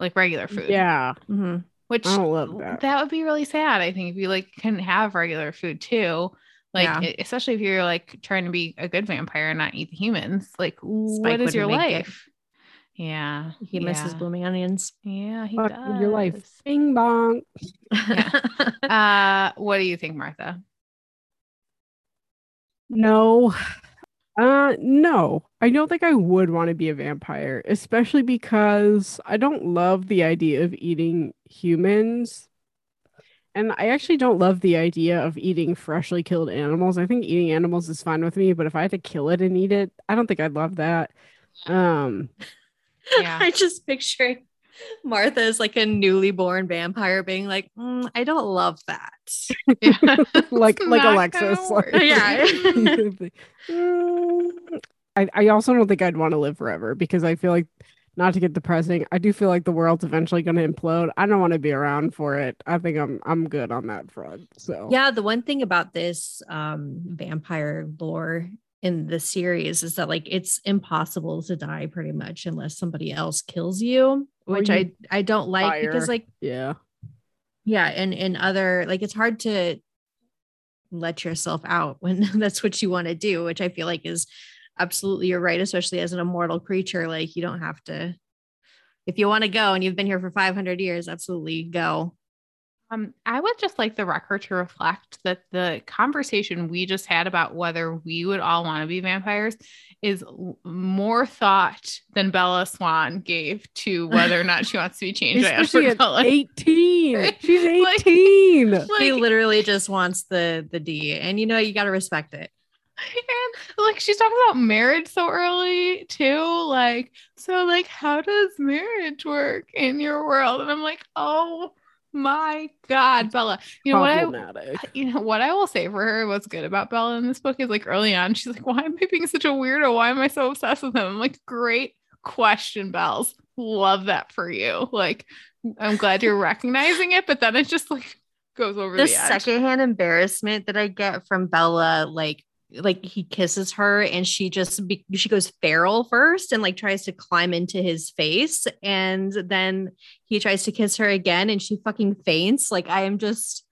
S1: like regular food
S3: Yeah,
S2: Mhm.
S1: which
S3: I don't that.
S1: would be really sad i think if you like couldn't have regular food too like
S2: Yeah.
S1: especially if you're like trying to be a good vampire and not eat the humans like what
S2: Spike
S1: is your
S2: wouldn't it.
S1: life yeah
S2: He misses blooming onions.
S1: yeah he
S3: Fuck
S1: does
S3: your life. Bing bong. [LAUGHS]
S1: uh what do you think martha
S3: No. Uh no. I don't think I would want to be a vampire, especially because I don't love the idea of eating humans. And I actually don't love the idea of eating freshly killed animals. I think eating animals is fine with me, but if I had to kill it and eat it, I don't think I'd love that. Um
S1: Yeah. [LAUGHS]
S2: I just picturing Martha as like a newly born vampire being like, "Mm, I don't love that.
S1: Yeah. [LAUGHS] [LAUGHS]
S3: like like
S1: not
S3: Alexis. like-
S2: Yeah.
S3: Mm, I, I also don't think I'd want to live forever because I feel like not to get depressing, I do feel like the world's eventually going to implode. I don't want to be around for it. I think I'm I'm good on that front. So
S2: Yeah, the one thing about this um vampire lore in the series is that like it's impossible to die pretty much unless somebody else kills you, which
S3: you
S2: I I don't like because like
S3: yeah,
S2: yeah, and in other like it's hard to let yourself out when [LAUGHS] that's what you want to do, which I feel like is absolutely you're right, especially as an immortal creature. Like you don't have to if you want to go and you've been here for 500 years, absolutely go.
S1: Um, I would just like the record to reflect that the conversation we just had about whether we would all want to be vampires is l- more thought than Bella Swan gave to whether or not she wants to be changed by [LAUGHS]
S3: especially at
S1: Cullen.
S3: 18. [LAUGHS] She's 18.
S2: he [LAUGHS]
S1: Like-
S2: literally just wants the the D, and you know you got to respect it.
S1: And like she's talking about marriage so early too. Like, so like how does marriage work in your world? And I'm like, oh my God, Bella. You know what I [LAUGHS] you know what I will say for her, what's good about Bella in this book is like early on, she's like, Why am I being such a weirdo? Why am I so obsessed with him? I'm like, great question, Bells. Love that for you. Like, I'm glad you're [LAUGHS] recognizing it, but then it just like goes over
S2: The
S1: the,
S2: secondhand embarrassment that I get from Bella, like like he kisses her and she just be- she goes feral first and like tries to climb into his face. And then he tries to kiss her again and she fucking faints. Like i am just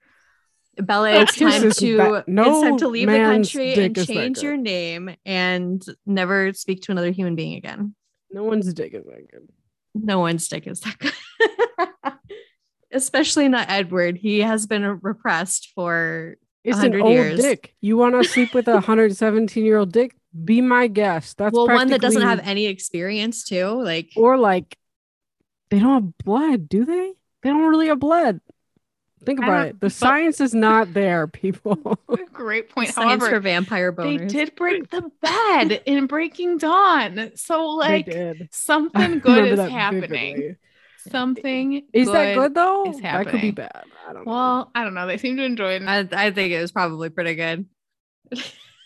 S2: bella it's time to
S3: ba-
S2: it's time to leave the country and change your name and never speak to another human being again.
S3: No one's dick is that good.
S2: no one's dick is that good. [LAUGHS] Especially not edward. He has been repressed for
S3: It's an old
S2: years.
S3: dick. You want to sleep with a [LAUGHS] 117 year old dick? Be my guest. That's
S2: well one that doesn't have any experience too like
S3: or like they don't have blood, do they? They don't really have blood. Think about it. The
S1: but-
S3: science is not there, [LAUGHS] people.
S1: Great point.
S2: science for
S1: However,
S2: vampire
S1: they did break the bed in Breaking Dawn. So like
S3: they did. I
S1: something [LAUGHS] good is happening.
S3: vividly.
S1: Something
S3: Is that good though?
S1: is
S3: That could be bad. I don't know.
S1: Well, I don't know. They seem to enjoy it.
S2: I, I think it was probably pretty good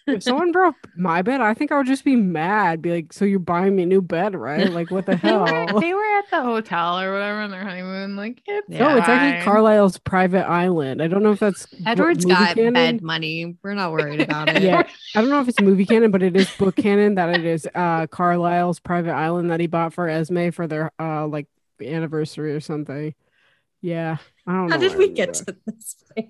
S3: if someone broke my bed, I think I would just be mad. Be like, so you're buying me a new bed, right? Like, what the [LAUGHS]
S1: they,
S3: hell?
S1: were, they were at the hotel or whatever on their honeymoon. Like it's
S2: Yeah.
S3: no, it's actually
S1: fine.
S3: Carlisle's private island. I don't know if that's what
S2: edward's
S3: movie
S2: got
S3: canon.
S2: bed money we're not [LAUGHS] worried about it
S3: Yeah, I don't know if it's movie canon, but it is book canon that it is uh Carlisle's private island that he bought for Esme for their uh like anniversary or something. Yeah, I don't know.
S2: how did we get
S3: is.
S2: to this place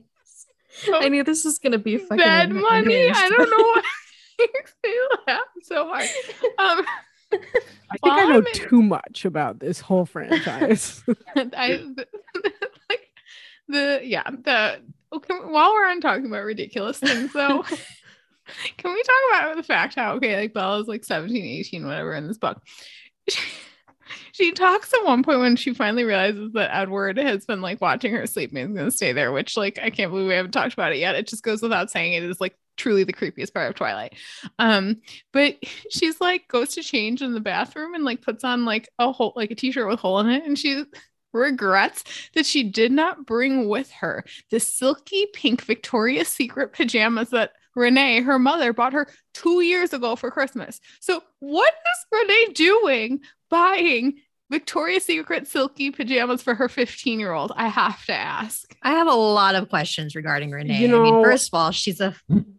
S1: Oh,
S2: i knew this was gonna be fucking
S1: bed
S2: un-
S1: money.
S2: unhinged. [LAUGHS]
S1: I don't know why makes me laugh so hard. Um,
S3: I think I know
S1: in-
S3: too much about this whole franchise. [LAUGHS] [LAUGHS]
S1: I like the yeah the okay while we're on talking about ridiculous things though can we talk about the fact how okay like bella's like 17 18 whatever in this book she, she talks at one point when she finally realizes that edward has been like watching her sleep and is going to stay there which like i can't believe we haven't talked about it yet. It just goes without saying it is like truly the creepiest part of twilight. Um but [LAUGHS] she's like goes to change in the bathroom and like puts on like a hole like a t-shirt with hole in it and she [LAUGHS] regrets that she did not bring with her the silky pink Victoria's Secret pajamas that Renee, her mother, bought her two years ago for Christmas. So, what is Renee doing buying Victoria's Secret silky pajamas for her 15 year old? I have to ask.
S2: I have a lot of questions regarding Renee.
S3: You know,
S2: I mean,
S3: know-
S2: first of all, she's a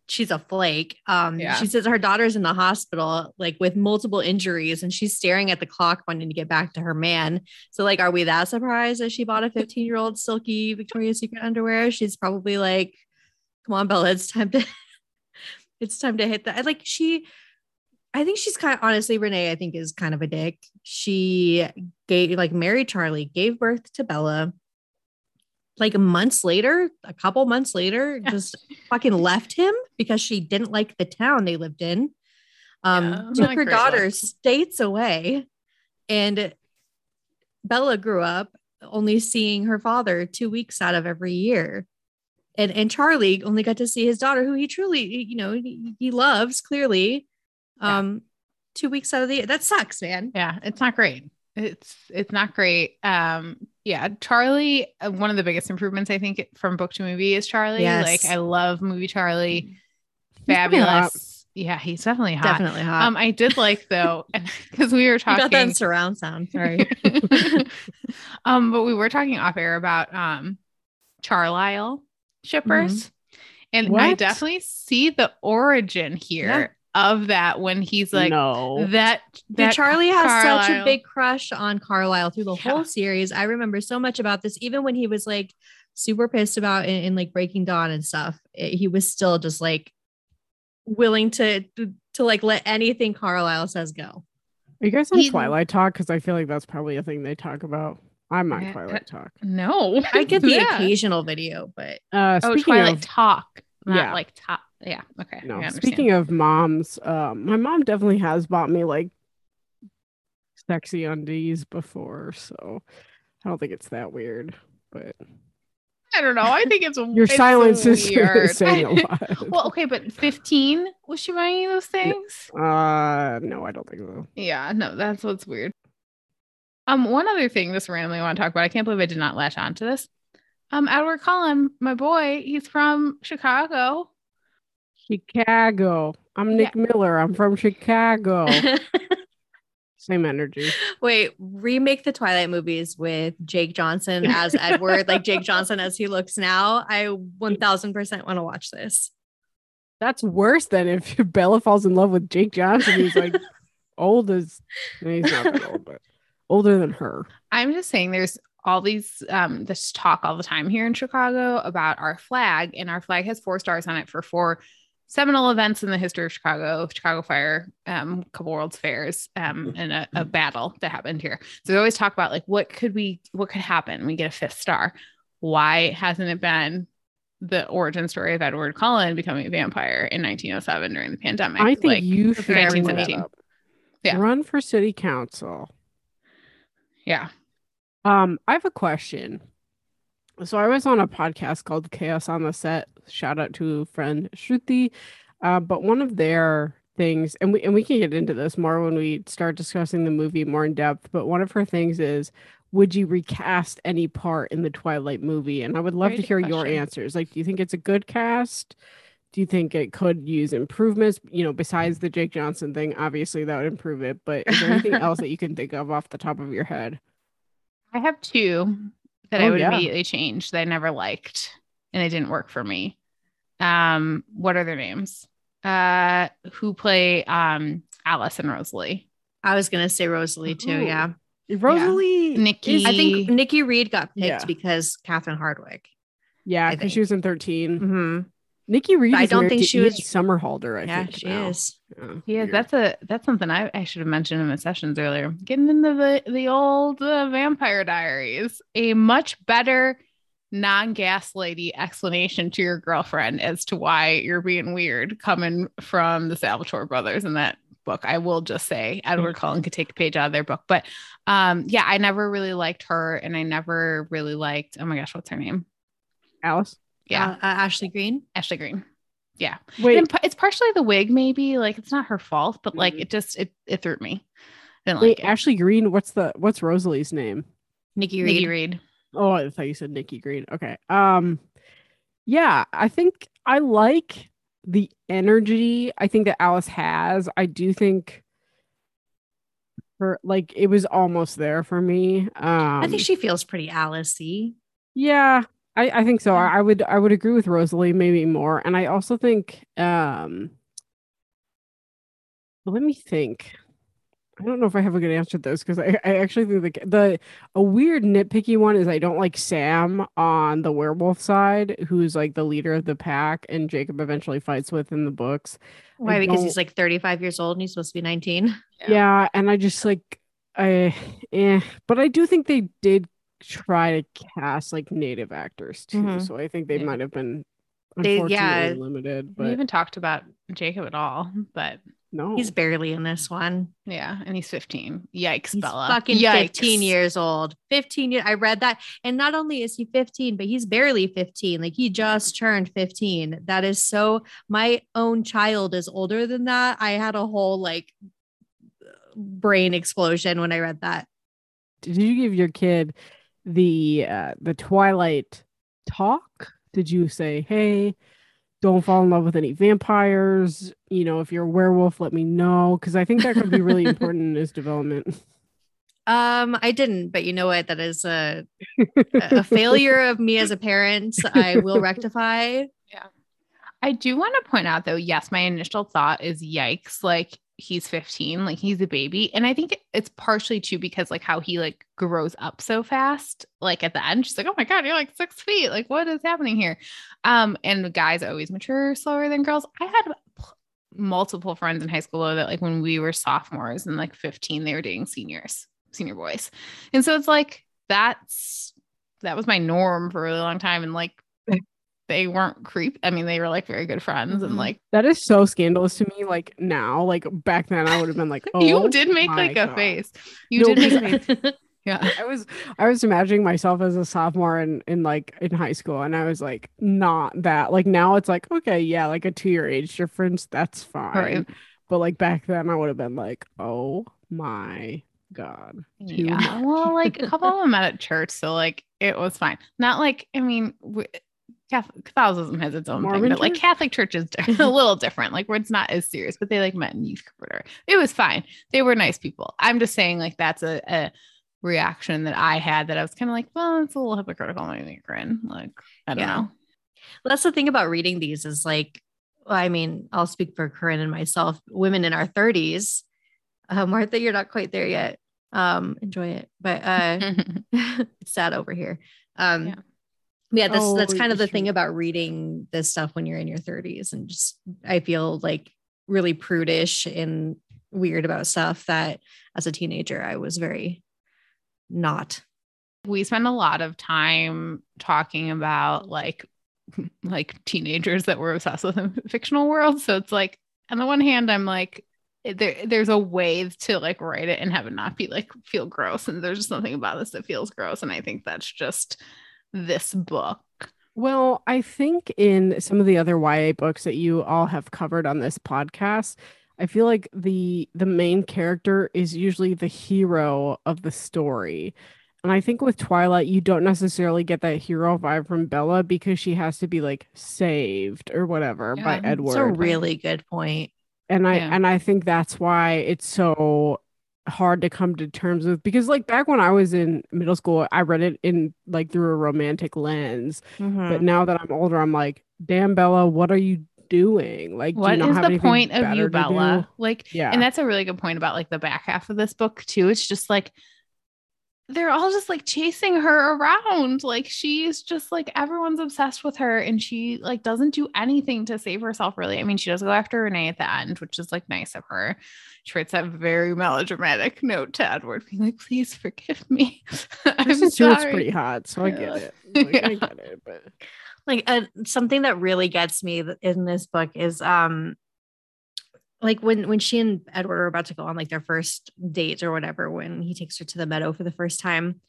S2: she's a flake. Um,
S1: Yeah.
S2: she says her daughter's in the hospital, like with multiple injuries, and she's staring at the clock, wanting to get back to her man. So, like, are we that surprised that she bought a 15 year old silky Victoria's Secret underwear? She's probably like, "Come on, Bella, it's time to, it's time to hit that." Like she. I think she's kind of honestly, Renee, I think is kind of a dick. She gave like married Charlie, gave birth to Bella, like months later, a couple months later, [LAUGHS]
S1: Yeah.
S2: just fucking left him because she didn't like the town they lived in. Um,
S1: Yeah,
S2: took her daughter
S1: look.
S2: states away, and Bella grew up only seeing her father two weeks out of every year. And, and Charlie only got to see his daughter, who he truly, you know, he, he loves clearly.
S1: Yeah.
S2: Um, two weeks out of the year. That sucks, man.
S1: Yeah, it's not great. It's it's not great. Um, yeah, Charlie. uh, One of the biggest improvements I think from book to movie is Charlie.
S2: Yes.
S1: Like I love movie Charlie.
S3: hot.
S1: Fabulous. Yeah, he's definitely hot.
S2: Definitely hot.
S1: Um, I did like though, [LAUGHS] [LAUGHS] because we were
S2: you got that
S1: talking.
S2: surround sound. Sorry. [LAUGHS]
S1: um, but we were talking off air about um Charlisle shippers. Mm-hmm. And I definitely see the origin here of that when he's like
S3: no.
S1: that
S2: Dude,
S1: that
S2: Charlie has such a big crush on Carlisle through the
S1: Yeah.
S2: whole series. I remember so much about this, even when he was like super pissed about in, in like Breaking Dawn and stuff. it- he was still just like willing to to, to, like let anything Carlisle says go.
S3: Are you guys on
S1: He-
S3: Twilight Talk? Because I feel like that's probably a thing they talk about. I'm on
S1: Yeah,
S3: Twilight Talk.
S1: no.
S2: I get [LAUGHS] the
S1: Yeah.
S2: occasional video, but
S3: Uh,
S1: Oh,
S3: speaking
S1: Twilight
S3: of,
S1: talk. Not
S3: Yeah.
S1: like top. Yeah. Okay.
S3: no, speaking of moms, um, my mom definitely has bought me like sexy undies before, so I don't think it's that weird. But
S1: I don't know. I think it's [LAUGHS]
S3: your
S1: it's
S3: silence is [LAUGHS]
S1: weird.
S3: saying a lot.
S1: well, okay, but 15 was she buying you those things?
S3: Uh, no, I don't think so.
S1: Yeah, no, that's what's weird. Um, one other thing just randomly I want to talk about. I can't believe I did not latch on to this. Um, Edward Cullen, my boy, he's from Chicago.
S3: Chicago. I'm Nick Miller. I'm from Chicago. [LAUGHS] Same energy.
S2: wait, remake the Twilight movies with Jake Johnson as [LAUGHS] Edward, like Jake Johnson as he looks now. I 1000% want to watch this.
S3: That's worse than if [LAUGHS] Bella falls in love with Jake Johnson. He's like old as no, he's not that old, but older than her.
S1: I'm just saying there's all these um this talk all the time here in Chicago about our flag, and our flag has four stars on it for four seminal events in the history of Chicago, Chicago Fire, um, couple World's Fairs, um, and a, a battle that happened here. So we always talk about like what could we what could happen? We get a fifth star. Why hasn't it been the origin story of Edward Cullen becoming a vampire in 1907 during the pandemic?
S3: I think
S1: Like,
S3: you should
S1: 1917. Yeah.
S3: Run for city council.
S1: Yeah.
S3: Um, I have a question. So I was on a podcast called Chaos on the Set. Shout out to friend Shruti. Uh, but one of their things, and we and we can get into this more when we start discussing the movie more in depth. But one of her things is, would you recast any part in the Twilight movie? And I would love
S1: Very
S3: to hear your answers. Like, do you think it's a good cast? Do you think it could use improvements? You know, besides the Jake Johnson thing, obviously that would improve it. But is there anything else that you can think of off the top of your head? [LAUGHS]
S1: I have two that I
S3: Oh,
S1: would
S3: yeah.
S1: immediately change that I never liked and they didn't work for me. Um, what are their names? Uh, who play um Alice and Rosalie?
S2: I was going to say Rosalie too.
S3: Ooh.
S2: Yeah.
S3: Rosalie,
S1: Nikki-
S3: is-
S2: I think Nikki Reed got picked
S3: Yeah.
S2: because Catherine Hardwicke.
S3: yeah, because she was in 13.
S2: Mm-hmm.
S3: Nikki Reed.
S2: But I don't think she was-
S3: Edie Somerhalder. I
S2: Yeah,
S3: think
S2: she
S3: now.
S2: is.
S3: Yeah,
S1: Yeah, that's a that's something I, I should have mentioned in the sessions earlier. Getting into the the old uh, Vampire Diaries, a much better non-gas lady explanation to your girlfriend as to why you're being weird coming from the Salvatore brothers in that book. I will just say Edward Cullen could take a page out of their book, but um, yeah, I never really liked her, and I never really liked. Oh my gosh, what's her name?
S3: Alice.
S1: Yeah,
S2: Uh, uh, Ashley Greene.
S1: Ashley Greene. Yeah,
S3: Wait,
S1: and it's partially the wig, maybe. Like it's not her fault, but like
S3: Mhm.
S1: it just it it threw me. Didn't
S3: wait,
S1: like it.
S3: Ashley Greene. What's the what's Rosalie's name?
S2: Nikki Reed.
S1: Nikki Reed.
S3: Oh, I thought you said Nikki Green. Okay. Um, yeah, I think I like the energy. I think that Alice has. I do think her like it was almost there for me. Um,
S2: I think she feels pretty Alice-y.
S3: Yeah, I, I think so. I, I would I would agree with Rosalie maybe more. And I also think um let me think. I don't know if I have a good answer to those because I, I actually think the the a weird nitpicky one is I don't like Sam on the werewolf side, who's like the leader of the pack and Jacob eventually fights with in the books.
S2: Why?
S3: I
S2: Because he's like 35 years old and he's supposed to be 19.
S3: Yeah. and I just like I eh, but I do think they did try to cast like native actors too.
S2: Mhm.
S3: So I think they
S1: Yeah.
S3: might have been
S2: They-
S3: unfortunately
S2: yeah.
S3: limited.
S1: we
S3: But
S1: haven't talked about Jacob at all, but
S3: no,
S2: He's barely in this one.
S1: yeah, and he's 15. Yikes,
S2: He's
S1: Bella.
S2: fucking
S1: Yikes.
S2: 15 years old. 15 years. I read that. And not only is he 15, but he's barely 15. Like he just turned 15. That is so my own child is older than that. I had a whole like brain explosion when I read that.
S3: did you give your kid the uh the Twilight talk? Did you say, "Hey, don't fall in love with any vampires. You know, if you're a werewolf, let me know because I think that could be really [LAUGHS] important in his development.
S2: Um, I didn't, but you know what? That is a a failure of me as a parent. I will rectify. [LAUGHS] Yeah.
S1: I do want to point out though, yes, my initial thought is yikes, like he's 15, like he's a baby. And I think it's partially too because like how he like grows up so fast. Like at the end, she's like, Oh my god, you're like six feet. Like, what is happening here? Um, and guys always mature slower than girls. I had multiple friends in high school though, that like when we were sophomores and like 15, they were dating seniors, senior boys. And so it's like that's that was my norm for a really long time. And like they weren't creep. I mean, they were like very good friends and
S2: Mhm.
S1: like
S3: That is so scandalous to me. Like now, like back then, I would have been like, [LAUGHS] "Oh,
S1: you did make like a face. You
S3: No,
S1: did make a face. [LAUGHS] Yeah.
S3: I was I was imagining myself as a sophomore in in like in high school, and I was like, not that. Like now, it's like okay, yeah, like a two year age difference, that's fine.
S1: Right.
S3: But like back then, I would have been like, oh my god,
S1: Yeah.
S3: much.
S1: Well, like a couple of them met at church, so like it was fine. Not like I mean, w- Catholicism has its own
S3: Mormon
S1: thing, but like? Catholic church is [LAUGHS] a [LAUGHS] little different. Like where it's not as serious, but they like met in youth group or whatever. It was fine. They were nice people. I'm just saying, like that's a, a reaction that I had that I was kind of like, well, it's a little hypocritical. Maybe Corinne. Like I don't
S2: Yeah.
S1: know.
S2: Well, that's the thing about reading these is like, well, I mean, I'll speak for Corinne and myself, women in our 30s. Uh, Martha, you're not quite there yet. Um, enjoy it. But uh [LAUGHS] it's sad over here. Um
S1: Yeah.
S2: Yeah, that's oh, that's
S3: Oh,
S2: kind of the thing about reading this stuff when you're in your 30s and just I feel like really prudish and weird about stuff that as a teenager I was very not.
S1: we spend a lot of time talking about like [LAUGHS] like teenagers that were obsessed with a [LAUGHS] fictional world so it's like on the one hand i'm like eh, there, there's a way to like write it and have it not be like feel gross and there's just something about this that feels gross. And i think that's just this book
S3: Well, I think in some of the other YA books that you all have covered on this podcast, I feel like the the main character is usually the hero of the story. And I think with Twilight, you don't necessarily get that hero vibe from Bella because she has to be like saved or whatever by Edward.
S2: It's a really good point.
S3: and I
S1: Yeah.
S3: and I think that's why it's so hard to come to terms with because like back when I was in middle school, I read it in like through a romantic lens.
S2: Mm-hmm.
S3: But now that I'm older, I'm like, damn, Bella, what are you doing? Like, do
S1: what
S3: you
S1: is the point of you bella like
S3: Yeah.
S1: and that's a really good point about like the back half of this book too it's just like they're all just like chasing her around like she's just like everyone's obsessed with her and she like doesn't do anything to save herself really i mean she does go after renee at the end which is like nice of her she writes that very melodramatic note to edward being like please forgive me. [LAUGHS] I'm
S3: Kristen Stewart's
S1: sorry
S3: pretty hot, so I get it. [LAUGHS] Like, I get it, but
S2: like uh, something that really gets me in this book is um like when when she and Edward are about to go on like their first date or whatever when he takes her to the meadow for the first time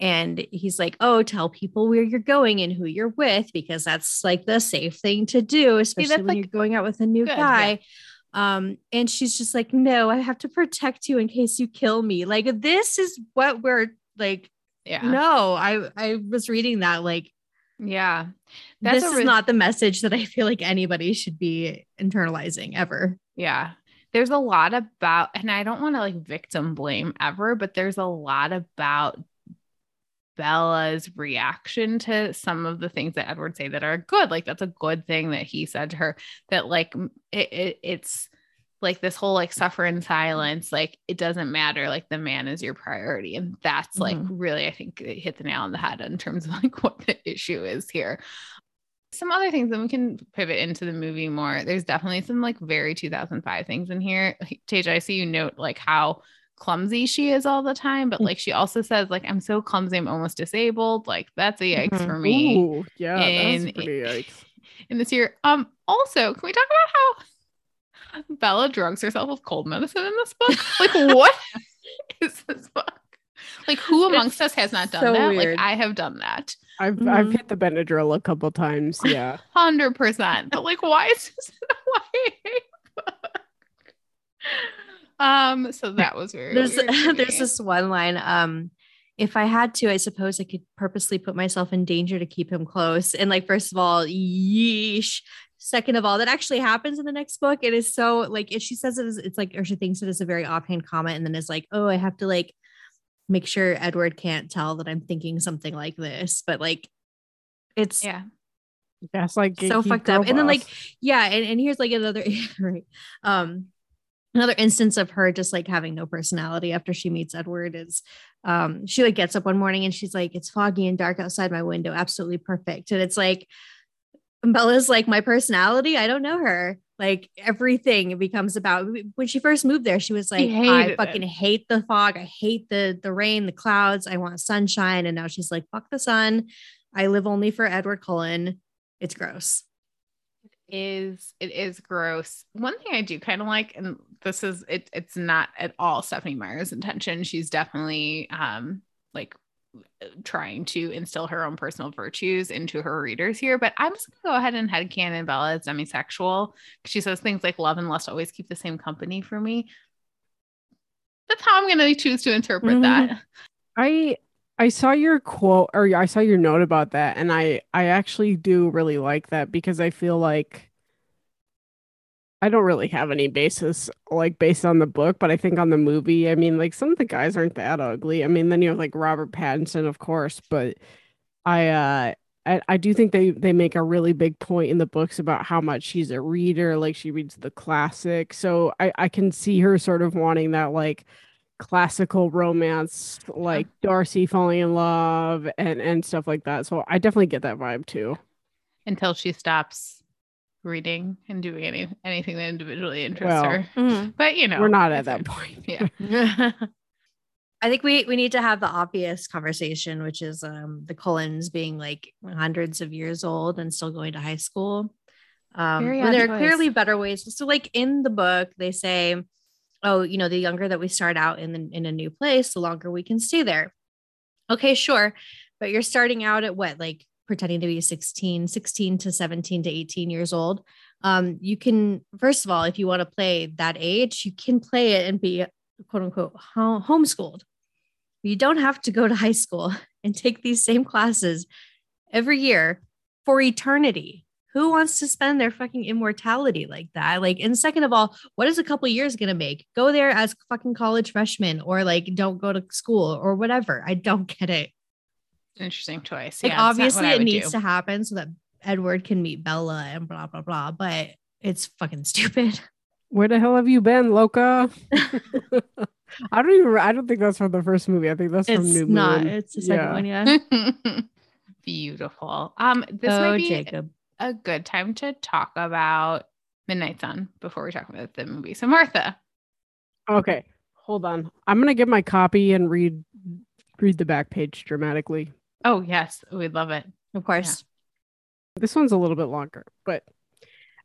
S2: and he's like oh tell people where you're going and who you're with because that's like the safe thing to do especially
S1: that's,
S2: when
S1: like,
S2: you're going out with a new
S1: good,
S2: guy um and she's just like no i have to protect you in case you kill me like this is what we're like
S1: yeah
S2: no i i was reading that like
S1: yeah That's
S2: this
S1: a
S2: is not the message that I feel like anybody should be internalizing ever.
S1: Yeah. There's a lot about, and I don't want to like victim blame ever, but there's a lot about Bella's reaction to some of the things that Edward say that are good. Like that's a good thing that he said to her that like it, it it's like this whole like suffer in silence, like it doesn't matter, like the man is your priority. And that's like mm-hmm. really, I think it hit the nail on the head in terms of like [LAUGHS] what the issue is here some other things then we can pivot into the movie more there's definitely some like very 2005 things in here like, Tage, i see you note like how clumsy she is all the time but like she also says like i'm so clumsy i'm almost disabled like that's a yikes
S2: Mhm.
S1: for me
S3: Ooh, yeah,
S1: And
S3: that's pretty yikes. [LAUGHS]
S1: in this year um also can we talk about how bella drugs herself with cold medicine in this book [LAUGHS] like what [LAUGHS] is this book like who amongst us has not done
S2: so
S1: that
S2: weird.
S1: like i have done that
S3: I've I've
S2: Mhm.
S3: hit the Benadryl a couple times. Yeah.
S1: Hundred percent. But like, why is this in a YA book? Um, so that was very
S2: There's
S1: weird [LAUGHS]
S2: there's this one line. Um, if I had to, I suppose I could purposely put myself in danger to keep him close. And like, first of all, yeesh, Second of all, that actually happens in the next book. It is so like if she says it is, it's like or she thinks it is a very offhand comment, and then is like, oh, I have to like make sure Edward can't tell that I'm thinking something like this. But like it's
S1: Yeah.
S3: That's like
S2: so fucked up.
S3: girl
S2: And then like, yeah, and, and here's like another [LAUGHS] right. Um another instance of her just like having no personality after she meets Edward is um she like gets up one morning and she's like, it's foggy and dark outside my window, absolutely perfect. And it's like Bella's like my personality. I don't know her. Like everything becomes about when she first moved there, she was like, I fucking
S1: it.
S2: hate the fog. I hate the the rain, the clouds. I want sunshine. And now she's like, fuck the sun. I live only for Edward Cullen. It's gross.
S1: is it is gross. One thing I do kind of like, and this is it, it's not at all Stephenie Meyer's intention. She's definitely um like trying to instill her own personal virtues into her readers here. But I'm just gonna go ahead and headcanon Bella is demisexual. She says things like love and lust always keep the same company for me. That's how I'm gonna choose to interpret
S3: Mhm.
S1: that.
S3: I I saw your quote or I saw your note about that and I I actually do really like that because I feel like I don't really have any basis like based on the book, but I think on the movie, I mean like some of the guys aren't that ugly. I mean, then you have like Robert Pattinson, of course, but I uh I, I do think they they make a really big point in the books about how much she's a reader, like she reads the classics. So I I can see her sort of wanting that like classical romance like Darcy falling in love and and stuff like that. So I definitely get that vibe too.
S1: Until she stops reading and doing any anything that individually interests
S3: Well,
S1: her. But you know,
S3: We're not at that point.
S1: Yeah. [LAUGHS]
S2: I think we we need to have the obvious conversation, which is um the Cullens being like hundreds of years old and still going to high school. Um
S1: Very
S2: when
S1: odd
S2: there are clearly better ways. So like in the book, they say, oh, you know, the younger that we start out in the, in a new place, the longer we can stay there. Okay, sure. But you're starting out at what, like pretending to be 16, 16 to 17 to 18 years old. Um, you can, first of all, if you want to play that age, you can play it and be quote unquote ho- homeschooled. You don't have to go to high school [LAUGHS] and take these same classes every year for eternity. Who wants to spend their fucking immortality like that? Like, and second of all, what is a couple years gonna make? Go there as fucking college freshman or like don't go to school or whatever. I don't get it.
S1: Interesting choice.
S2: Like,
S1: yeah, it's not what
S2: obviously, it needs
S1: do.
S2: to happen so that Edward can meet Bella and blah blah blah. But it's fucking stupid. [LAUGHS]
S3: Where the hell have you been, Loca? [LAUGHS] [LAUGHS] I don't even I don't think that's from the first movie. I think that's from
S2: It's
S3: New
S2: not.
S3: Moon.
S2: It's the second
S3: Yeah.
S2: one. Yeah.
S1: Beautiful. Um, this
S2: oh,
S1: might be
S2: Jacob.
S1: a good time to talk about Midnight Sun before we talk about the movie. So, Martha,
S3: Okay, hold on. I'm gonna get my copy and read read the back page dramatically.
S1: Oh yes, we'd love it.
S2: Of course.
S3: This one's a little bit longer, but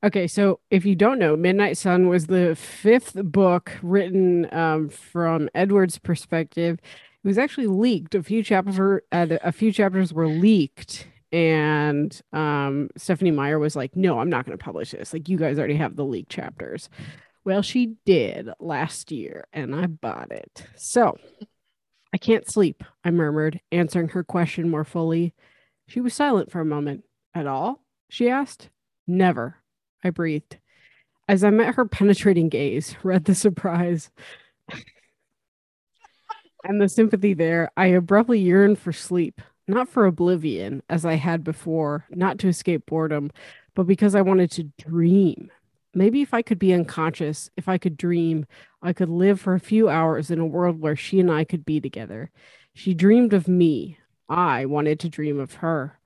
S3: okay. So if you don't know, Midnight Sun was the fifth book written um, from Edward's perspective. It was actually leaked. A few chapter, uh, a few chapters were leaked, and um, Stephenie Meyer was like, "No, I'm not going to publish this. Like, you guys already have the leaked chapters." Well, she did last year, and I bought it. So I can't sleep. I murmured, answering her question more fully. She was silent for a moment. At all? she asked. Never, I breathed. As I met her penetrating gaze, [LAUGHS] read the surprise [LAUGHS] and the sympathy there, I abruptly yearned for sleep, not for oblivion, as I had before, not to escape boredom, but because I wanted to dream. Maybe if I could be unconscious, if I could dream, I could live for a few hours in a world where she and I could be together. She dreamed of me. I wanted to dream of her.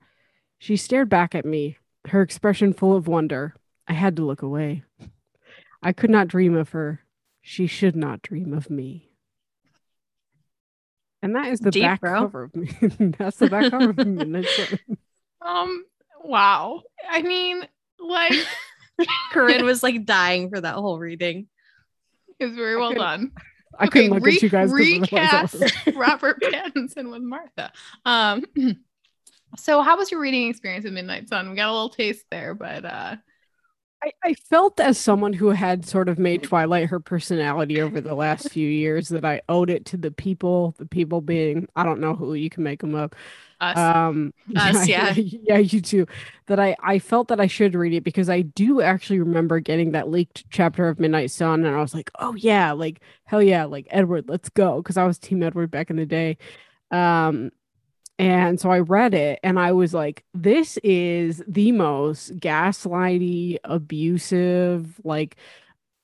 S3: She stared back at me, her expression full of wonder. I had to look away. I could not dream of her. She should not dream of me. And that is the
S2: Deep,
S3: back
S2: bro.
S3: cover of me. [LAUGHS] That's the back cover of Sun. [LAUGHS]
S1: Um, wow. I mean, like, [LAUGHS]
S2: Corinne was like dying for that whole reading.
S1: it's very well done.
S3: I couldn't look at you guys.
S1: recast [LAUGHS] [LAUGHS] Robert Pattinson with Martha. Um, [CLEARS THROAT] so how was your reading experience with Midnight Sun? We got a little taste there, but uh,
S3: I, I felt as someone who had sort of made Twilight her personality over the last few years that I owed it to the people, the people being, I don't know who you can make them up,
S1: Us.
S3: Um, [LAUGHS]
S2: Us, [LAUGHS] yeah.
S3: yeah, you too. That I I felt that I should read it because I do actually remember getting that leaked chapter of Midnight Sun, and I was like, oh yeah, like hell yeah, like Edward, let's go, because I was Team Edward back in the day. Um, and so I read it, and I was like, this is the most gaslighty, abusive, like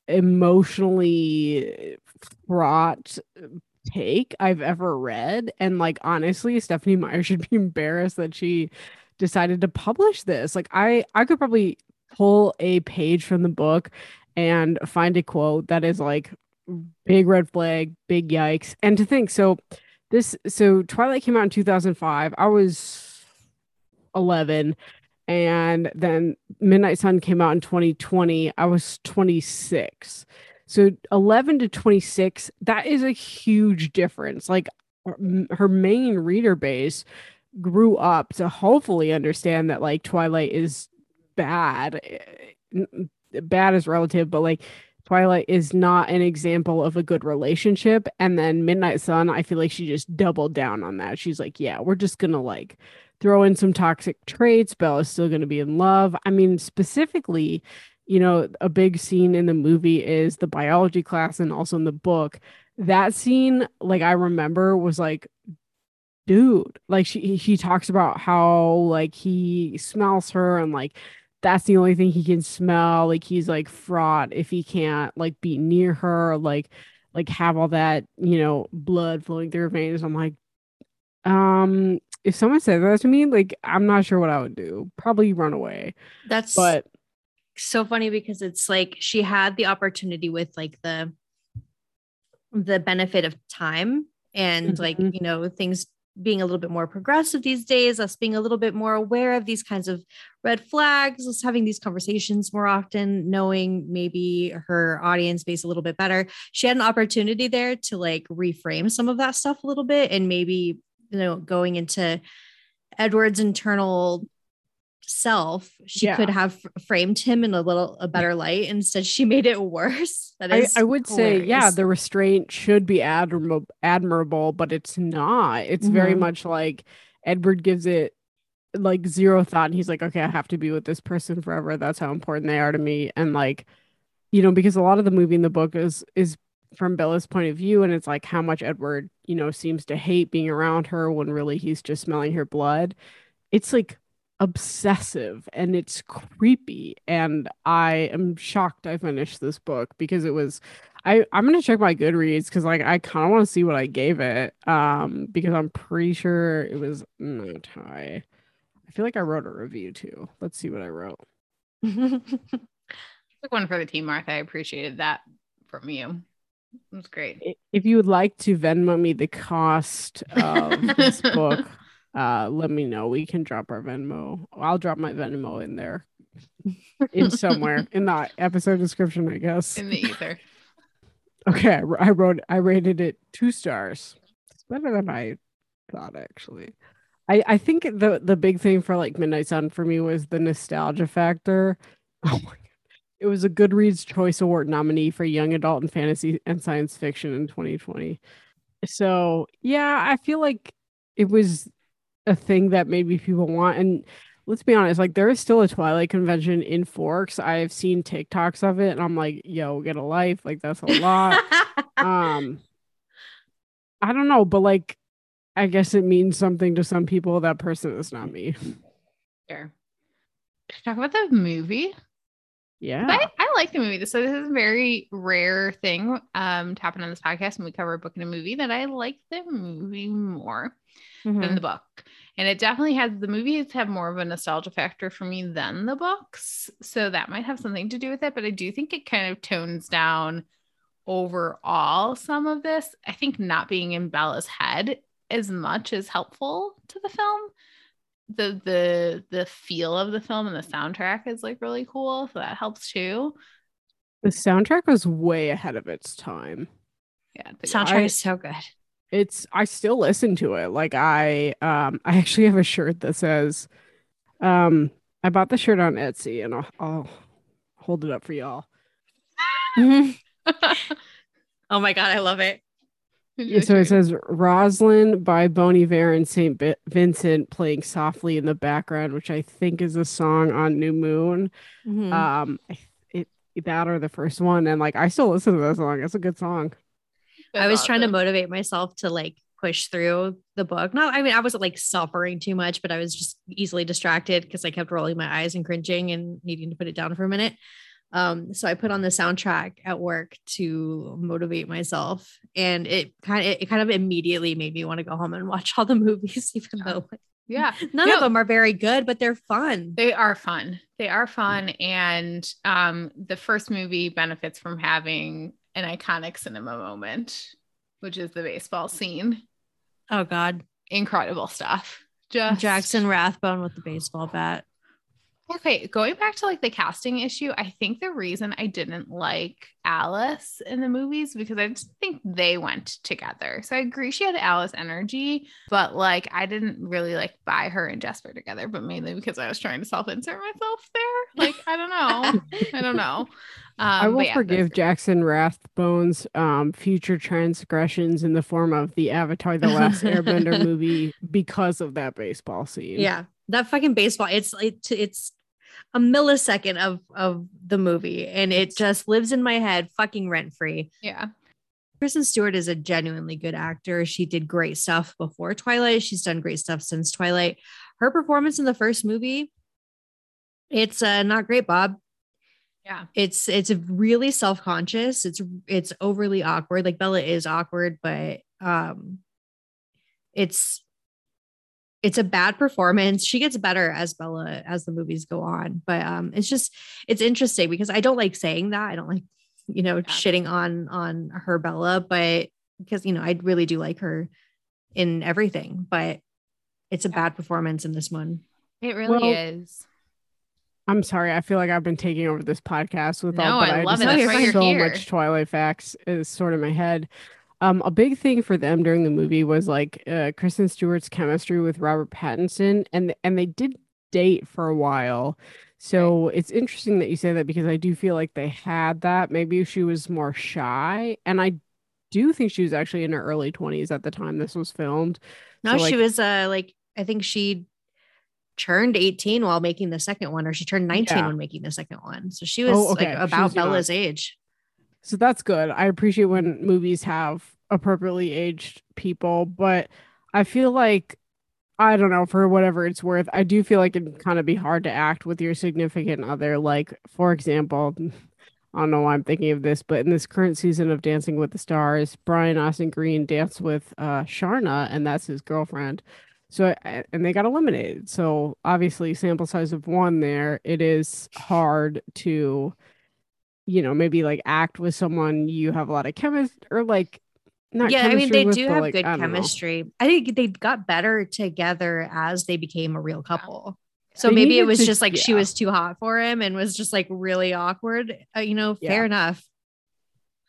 S3: emotionally fraught take I've ever read. And like honestly, Stephenie Meyer [LAUGHS] should be embarrassed that she decided to publish this. Like I I could probably pull a page from the book and find a quote that is like big red flag, big yikes. And to think so this so Twilight came out in 2005. I was 11 and then Midnight Sun came out in 2020. I was 26. So 11 to 26, that is a huge difference. Like her main reader base grew up to hopefully understand that like Twilight is bad. Eh, bad is relative, but like Twilight is not an example of a good relationship. And then Midnight Sun, I feel like she just doubled down on that. She's like, yeah, we're just gonna like throw in some toxic traits. Bella's still gonna be in love. I mean, specifically, you know, a big scene in the movie is the biology class and also in the book. That scene, like I remember, was like, dude, like she he talks about how like he smells her and like that's the only thing he can smell. Like he's like fraught if he can't like be near her, like like have all that, you know, blood flowing through her veins. I'm like, um, if someone said that to me, like I'm not sure what I would do. Probably run away.
S2: That's
S3: But
S2: so funny because it's like she had the opportunity with like the the benefit of time and like
S3: Mhm.
S2: you know things being a little bit more progressive these days us being a little bit more aware of these kinds of red flags us having these conversations more often knowing maybe her audience base a little bit better she had an opportunity there to like reframe some of that stuff a little bit and maybe you know going into edward's internal self she
S3: Yeah.
S2: could have framed him in a little a better light instead she made it [LAUGHS] worse that
S3: I, I would say, yeah, the restraint should be admirable, admirable, but it's not. It's very
S2: Mhm.
S3: much like Edward gives it like zero thought, and he's like, okay, I have to be with this person forever. That's how important they are to me, and like, you know, because a lot of the movie in the book is is from Bella's point of view, and it's like how much Edward, you know, seems to hate being around her when really he's just smelling her blood. It's like obsessive and it's creepy and i am shocked i finished this book because it was i i'm gonna check my goodreads because like i kind of want to see what i gave it um because i'm pretty sure it was not high i feel like i wrote a review too let's see what i wrote [LAUGHS]
S1: Quick one for the team, Martha. I appreciated that from you. It was great.
S3: If you would like to venmo me the cost of this [LAUGHS] book uh let me know we can drop our venmo i'll drop my venmo in there in [LAUGHS] somewhere in the episode description i guess
S1: in the ether. [LAUGHS]
S3: Okay, I wrote I rated it two stars. It's better than I thought actually. I I think the the big thing for like Midnight Sun for me was the nostalgia factor. [LAUGHS] Oh my god. It was a Goodreads Choice Award nominee for young adult and fantasy and science fiction in 2020. So, yeah, I feel like it was a thing that maybe people want and let's be honest, like there is still a Twilight convention in Forks. I've seen TikToks of it and I'm like, yo, get a life. Like that's a lot [LAUGHS] um i don't know but like i guess it means something to some people that person is not me
S1: Sure. Talk about the movie.
S3: Yeah
S1: I, I like the movie. So this is a very rare thing um to happen on this podcast when we cover a book and a movie that I like the movie more
S2: Mhm.
S1: than the book. And it definitely has the movies have more of a nostalgia factor for me than the books. So that might have something to do with it. But I do think it kind of tones down overall some of this. I think not being in Bella's head as much is helpful to the film. The the the feel of the film and the soundtrack is like really cool. So that helps too.
S3: the soundtrack was way ahead of its time
S1: Yeah. the
S2: soundtrack
S3: I-
S2: is so good
S3: it's i still listen to it like i um i actually have a shirt that says um i bought the shirt on etsy and i'll, I'll hold it up for y'all [LAUGHS] [LAUGHS]
S2: oh my god i love it
S3: Yeah, so it says Roslyn by Bon Iver and St. B- Vincent playing softly in the background, which I think is a song on New Moon.
S2: Mhm.
S3: Um, it that or the first one, and like I still listen to that song. It's a good song.
S2: I was trying to motivate myself to like push through the book. No, I mean I wasn't like suffering too much, but I was just easily distracted because I kept rolling my eyes and cringing and needing to put it down for a minute. Um, so I put on the soundtrack at work to motivate myself, and it kind of it kind of immediately made me want to go home and [LAUGHS] watch all the movies, even though like,
S1: Yeah.
S2: none
S1: No.
S2: of them are very good, but they're fun.
S1: They are fun. They are fun. And um, the first movie benefits from having an iconic cinema moment, which is the baseball scene.
S2: Oh God,
S1: Incredible stuff. Just
S2: Jackson Rathbone with the baseball bat.
S1: Okay, going back to like the casting issue, I think the reason I didn't like Alice in the movies because I just think they went together. So I agree she had Alice energy, but like I didn't really like buy her and Jasper together, but mainly because I was trying to self-insert myself there. Like I don't know. [LAUGHS] I don't know. Um,
S3: I will
S1: yeah,
S3: forgive Jackson Rathbone's um, future transgressions in the form of the Avatar: The Last Airbender [LAUGHS] movie because of that baseball scene.
S2: Yeah, that fucking baseball. It's it's it's a millisecond of of the movie, and it just lives in my head, fucking rent free.
S1: Yeah.
S2: Kristen Stewart is a genuinely good actor. She did great stuff before Twilight. She's done great stuff since Twilight. Her performance in the first movie, it's uh, not great, Bob.
S1: Yeah.
S2: It's it's really self conscious. It's it's overly awkward. Like Bella is awkward, but um, it's it's a bad performance. She gets better as Bella as the movies go on, but um, it's just it's interesting because I don't like saying that. I don't like you know shitting on on her Bella, but because you know I really do like her in everything, but it's a
S1: Yeah.
S2: bad performance in this one.
S1: It really
S3: Well,
S1: is.
S3: I'm sorry. I feel like I've been taking over this podcast with
S1: No,
S3: all, but
S1: I
S3: I,
S1: love
S3: just
S2: it.
S3: have
S2: That's why you're
S3: so
S1: here.
S3: much Twilight facts is sort of my head. Um, a big thing for them during the movie was like uh, Kristen Stewart's chemistry with Robert Pattinson, and and they did date for a while. So it's interesting that you say that because I do feel like they had that. Maybe she was more shy, and I do think she was actually in her early 20s at the time this was filmed.
S2: No,
S3: So,
S2: she was uh like I think she turned 18 while making the second one, or she turned 19
S3: Yeah.
S2: when making the second one. So she was
S3: Oh, okay.
S2: like about
S3: was young.
S2: Bella's age.
S3: So that's good. I appreciate when movies have appropriately aged people, but I feel like I don't know for whatever it's worth. I do feel like it kind of be hard to act with your significant other. Like, for example, [LAUGHS] I don't know why I'm thinking of this, but in this current season of Dancing with the Stars, Brian Austin Green danced with uh, Sharna, and that's his girlfriend. So, and they got eliminated. So, obviously, sample size of one there, it is hard to you know, maybe like act with someone you have a lot of chemistry or like not
S2: yeah, I mean they do
S3: but,
S2: have
S3: like,
S2: good
S3: I don't know.
S2: chemistry. I think they got better together as they became a real couple. So
S3: They
S2: maybe it was
S3: to-
S2: just like she was too hot for him and was just like really awkward. Uh, you know, fair
S3: Yeah.
S2: enough.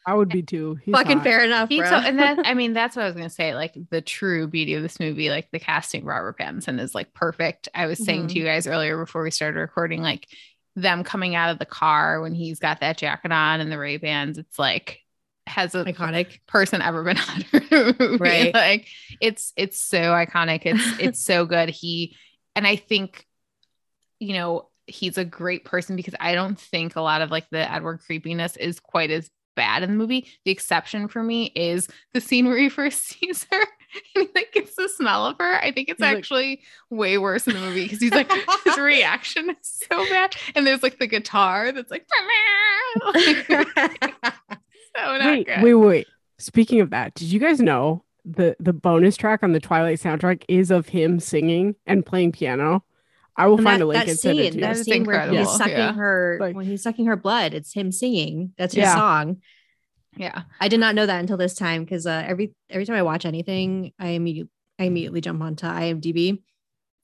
S3: I would be too. He's
S2: Fucking
S3: hot.
S2: fair enough, bro.
S1: so, and that [LAUGHS] I mean that's what I was gonna say. Like the true beauty of this movie, like the casting Robert Pattinson is like perfect. I was saying to
S2: Mhm.
S1: you guys earlier before we started recording, like them coming out of the car when he's got that jacket on and the Ray Bans. It's like has a
S2: Iconic.
S1: person ever been [LAUGHS] on.
S2: Right.
S1: Like it's it's so iconic. It's [LAUGHS] it's so good. He and I think, you know, he's a great person because I don't think a lot of like the Edward creepiness is quite as bad in the movie. The exception for me is the scene where he [LAUGHS] first sees her and he like gets the smell of her. I think it's
S3: He's like-
S1: actually way worse in the movie because he's like his [LAUGHS] reaction is so bad. And there's like the guitar that's like, [LAUGHS] so not
S3: Wait,
S1: good.
S3: wait, wait. Speaking of that, did you guys know the the bonus track on the Twilight soundtrack is of him singing and playing piano? I will
S2: And
S3: find
S2: that,
S3: a link
S2: that
S3: and send it
S2: scene,
S3: to you.
S2: that
S1: That is
S2: scene where he's sucking
S1: yeah.
S2: her
S3: Like-
S2: when he's sucking her blood, it's him singing. That's his
S3: Yeah.
S2: song.
S1: yeah.
S2: I did not know that until this time because uh, every every time I watch anything, I immediately I immediately jump onto IMDb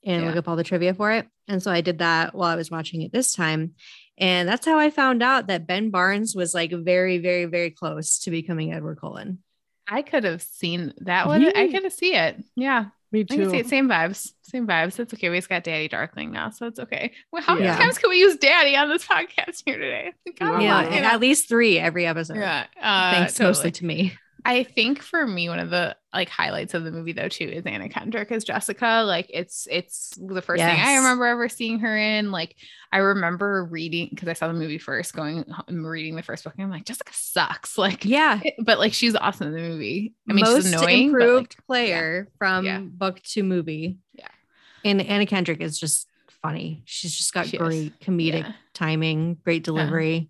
S2: and look up all the trivia for it. And so I did that while I was watching it this time. And that's how I found out that Ben Barnes was like very, very, very close to becoming Edward Cullen.
S1: I could have seen that one. I
S3: He-
S1: could have see it. Yeah.
S3: Me
S1: I can see
S3: too.
S1: it. Same vibes. Same vibes. It's okay. We just got Daddy Darkling now, so it's okay. Well, how many times can we use Daddy on this [LAUGHS] podcast here today? Come
S3: Yeah.
S1: on,
S2: yeah,
S1: you
S2: and
S1: know.
S2: at least three every episode.
S1: yeah. Uh,
S2: Thanks
S1: totally.
S2: mostly to me.
S1: I think for me, one of the like highlights of the movie though too is Anna Kendrick as Jessica. Like it's it's the first thing I remember ever seeing her in. Like I remember reading because I saw the movie first, going and reading the first book, and I'm like, Jessica sucks. [LAUGHS] Like
S2: Yeah.
S1: but like she's awesome in the movie. I mean,
S2: most
S1: she's annoying,
S2: improved
S1: like,
S2: player from
S1: Yeah.
S2: book to movie.
S1: Yeah.
S2: And Anna Kendrick is just funny. She's just got
S1: She is.
S2: great comedic
S1: Yeah.
S2: timing, great delivery.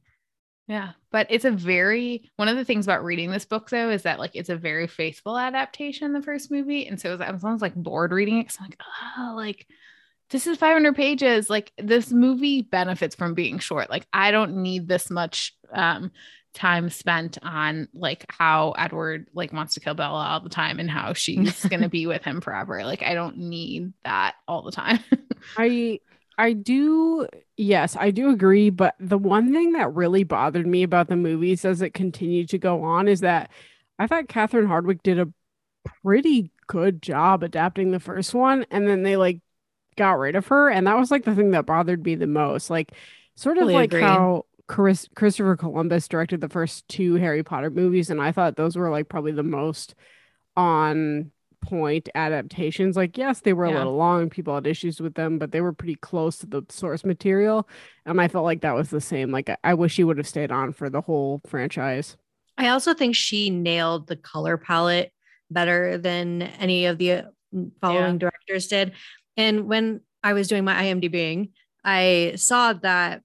S1: Yeah, but it's a very one of the things about reading this book though is that like it's a very faithful adaptation. The first movie, and so I was, I was almost like bored reading it. Cause I'm like, oh, like this is 500 pages. Like this movie benefits from being short. Like I don't need this much um time spent on like how Edward like wants to kill Bella all the time and how she's [LAUGHS] gonna be with him forever. Like I don't need that all the time. [LAUGHS]
S3: I I do yes, I do agree, but the one thing that really bothered me about the movies as it continued to go on is that I thought Catherine Hardwicke did a pretty good job adapting the first one and then they like got rid of her and that was like the thing that bothered me the most. Like sort of like
S2: agree.
S3: how Chris, Christopher Columbus directed the first two Harry Potter movies and I thought those were like probably the most on point adaptations. Like, yes, they were a little long, people had issues with them, but they were pretty close to the source material. And I felt like that was the same. Like, I, I wish she would have stayed on for the whole franchise.
S2: I also think she nailed the color palette better than any of the uh, following directors did. And when I was doing my IMDbing, I saw that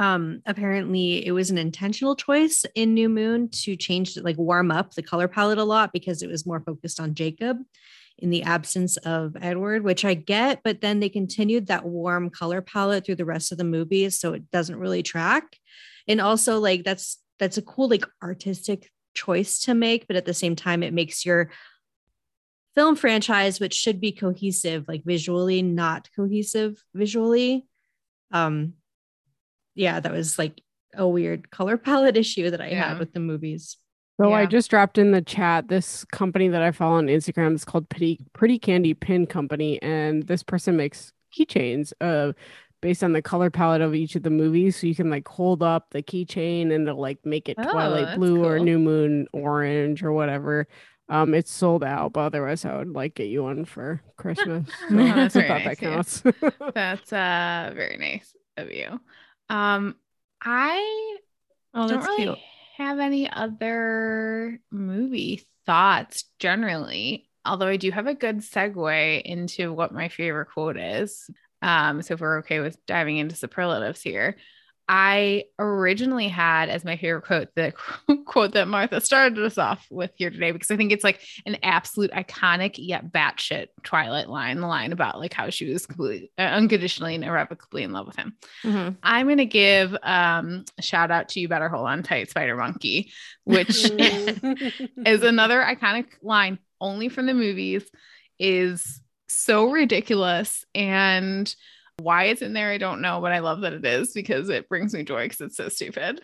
S2: um apparently it was an intentional choice in New Moon to change like warm up the color palette a lot because it was more focused on Jacob in the absence of Edward, which I get, but then they continued that warm color palette through the rest of the movie so it doesn't really track. And also like that's that's a cool like artistic choice to make but at the same time it makes your film franchise which should be cohesive like visually not cohesive visually um yeah that was like a weird color palette issue that i
S1: Yeah.
S2: had with the movies
S3: So I just dropped in the chat this company that I follow on Instagram is called Pretty Pretty Candy Pin Company, and this person makes keychains uh based on the color palette of each of the movies. So you can like hold up the keychain and it'll like make it
S1: Oh,
S3: Twilight
S1: that's
S3: Blue or. New Moon Orange or whatever. Um, it's sold out, but otherwise I would like get you one for [LAUGHS] Christmas.
S1: Oh, that's [LAUGHS] very nice,
S3: that
S1: yeah.
S3: counts. [LAUGHS]
S1: That's uh very nice of you. Um I
S2: oh
S1: don't really have any other movie thoughts generally, although I do have a good segue into what my favorite quote is. Um, so if we're okay with diving into superlatives here, I originally had as my favorite quote the [LAUGHS] quote that Martha started us off with here today because I think it's like an absolute iconic yet batshit Twilight line, the line about like how she was completely uh, unconditionally and irrevocably in love with him.
S2: Mhm.
S1: I'm gonna give um, a shout out to you better hold on tight, Spider Monkey, which [LAUGHS] is another iconic line only from the movies, is so ridiculous. And why it's in there, I don't know, but I love that it is because it brings me joy because it's so stupid.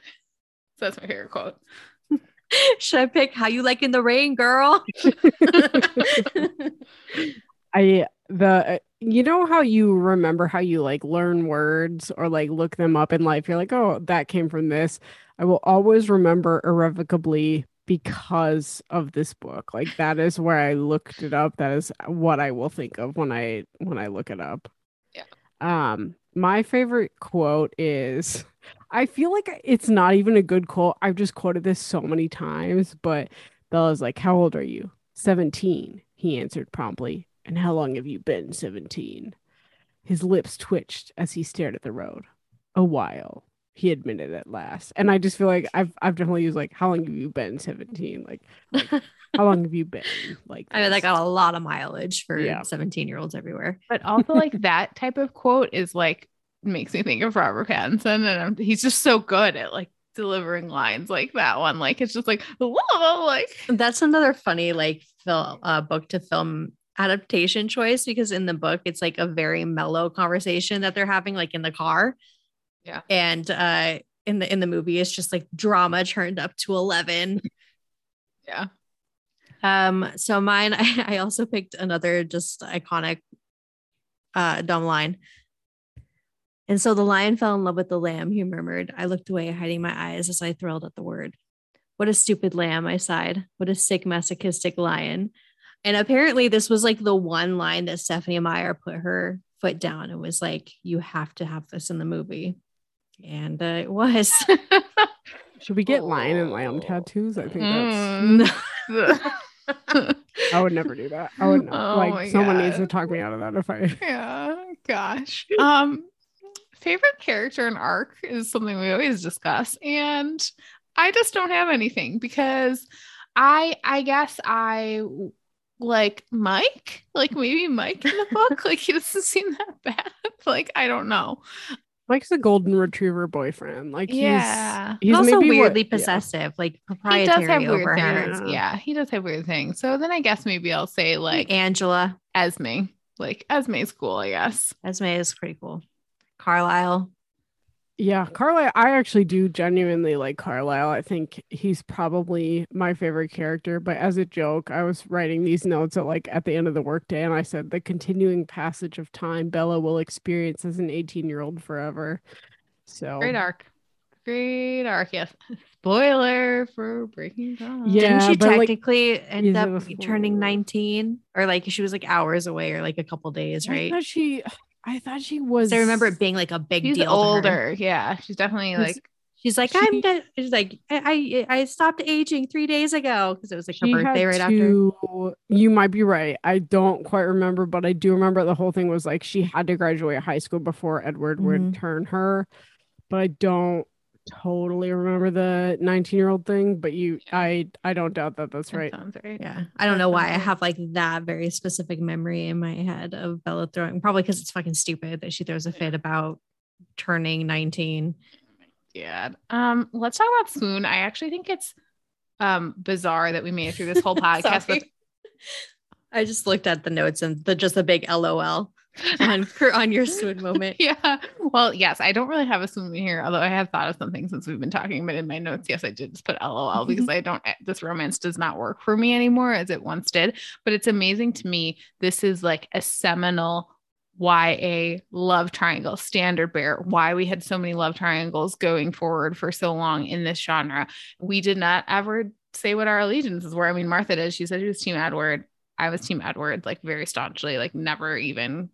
S1: So that's my favorite quote. [LAUGHS]
S2: should i pick how you like in the rain girl [LAUGHS]
S3: I the uh, you know how you remember how you like learn words or like look them up in life. You're like, oh, that came from this. I will always remember irrevocably because of this book. Like that is where I looked it up. That is what I will think of when I when I look it up. Um, my favorite quote is I feel like it's not even a good quote. I've just quoted this so many times, but Bella's like, How old are you? 17, he answered promptly. And how long have you been 17? His lips twitched as he stared at the road. A while, he admitted at last. And I just feel like I've I've definitely used like, how long have you been 17? Like, like how long have you been? Like [LAUGHS]
S2: i mean that got a lot of mileage for
S3: Yeah.
S2: 17 year olds everywhere
S1: But also, like [LAUGHS] that type of quote is like makes me think of Robert Pattinson, and I'm, he's just so good at like delivering lines like that one. Like it's just like, whoa, [LAUGHS] like
S2: That's another funny like film uh, book to film adaptation choice because in the book it's like a very mellow conversation that they're having like in the car.
S1: Yeah.
S2: And uh in the in the movie it's just like drama turned up to 11. [LAUGHS]
S1: yeah,
S2: Um so mine I, [LAUGHS] I also picked another just iconic uh dumb line. And so the lion fell in love with the lamb, he murmured. I looked away, hiding my eyes as I thrilled at the word. What a stupid lamb, I sighed. What a sick, masochistic lion. And apparently, this was like the one line that Stephenie Meyer put her foot down and was like, You have to have this in the movie. And uh, it was. [LAUGHS]
S3: Should we get lion and lamb tattoos? I think
S1: Mm.
S3: that's. [LAUGHS] I would never do that. I would not.
S1: Oh
S3: like someone needs to talk me out of that if I. [LAUGHS]
S1: yeah, gosh. Um, favorite character and arc is something we always discuss, and I just don't have anything because I, I guess I like Mike, like maybe Mike in the book, like he doesn't seem that bad. Like I don't know.
S3: Mike's a golden retriever boyfriend. Like he's
S1: Yeah.
S3: he's
S2: also
S3: maybe what-
S2: weirdly
S3: yeah.
S2: possessive, like
S1: He does have
S2: over
S1: weird
S2: her.
S1: things. Yeah, he does have weird things. So then I guess maybe I'll say like
S2: Angela,
S1: Esme. Like Esme's cool, I guess.
S2: Esme is pretty cool. Carlisle.
S3: Yeah, Carlisle. I actually do genuinely like Carlisle. I think he's probably my favorite character. But as a joke, I was writing these notes at like at the end of the workday, and I said the continuing passage of time Bella will experience as an 18 year old forever. So
S1: Great arc. Great arc. Yes. [LAUGHS] Spoiler for Breaking Dawn.
S3: Yeah,
S2: Didn't she
S3: but, like,
S2: technically end up turning 19? Or like she was like hours away or like a couple days, right?
S3: thought she, I thought she was.
S2: I remember it being like a big
S1: She's
S2: deal.
S1: older. Yeah. She's definitely
S3: She's-
S1: like
S2: She's like,
S3: She-
S2: I'm. She's like, I, I I stopped aging three days ago because it was like her birthday right after.
S3: to, You might be right. I don't quite remember, but I do remember the whole thing was like she had to graduate high school before Edward would
S2: Mhm.
S3: turn her. But I don't totally remember the 19 year old thing. But you, I, I don't doubt that that's
S1: that
S3: right.
S1: sounds right.
S2: Yeah. I don't know why I have like that very specific memory in my head of Bella throwing, probably because it's fucking stupid that she throws a fit about turning 19.
S1: Yeah. Um, let's talk about Swoon. I actually think it's um bizarre that we made it through this whole [LAUGHS] podcast with
S2: I just looked at the notes and the just a big LOL on for on your [LAUGHS] swoon moment.
S1: yeah. Well, yes, I don't really have a swoon here, although I have thought of something since we've been talking. But in my notes, yes, I did just put LOL mm-hmm. because I don't, eh, this romance does not work for me anymore as it once did. But it's amazing to me. This is like a seminal YA love triangle standard bearer. Why we had so many love triangles going forward for so long in this genre. We did not ever say what our allegiances were. I mean, Martha did. She said she was Team Edward. I was Team Edward, like very staunchly, like never even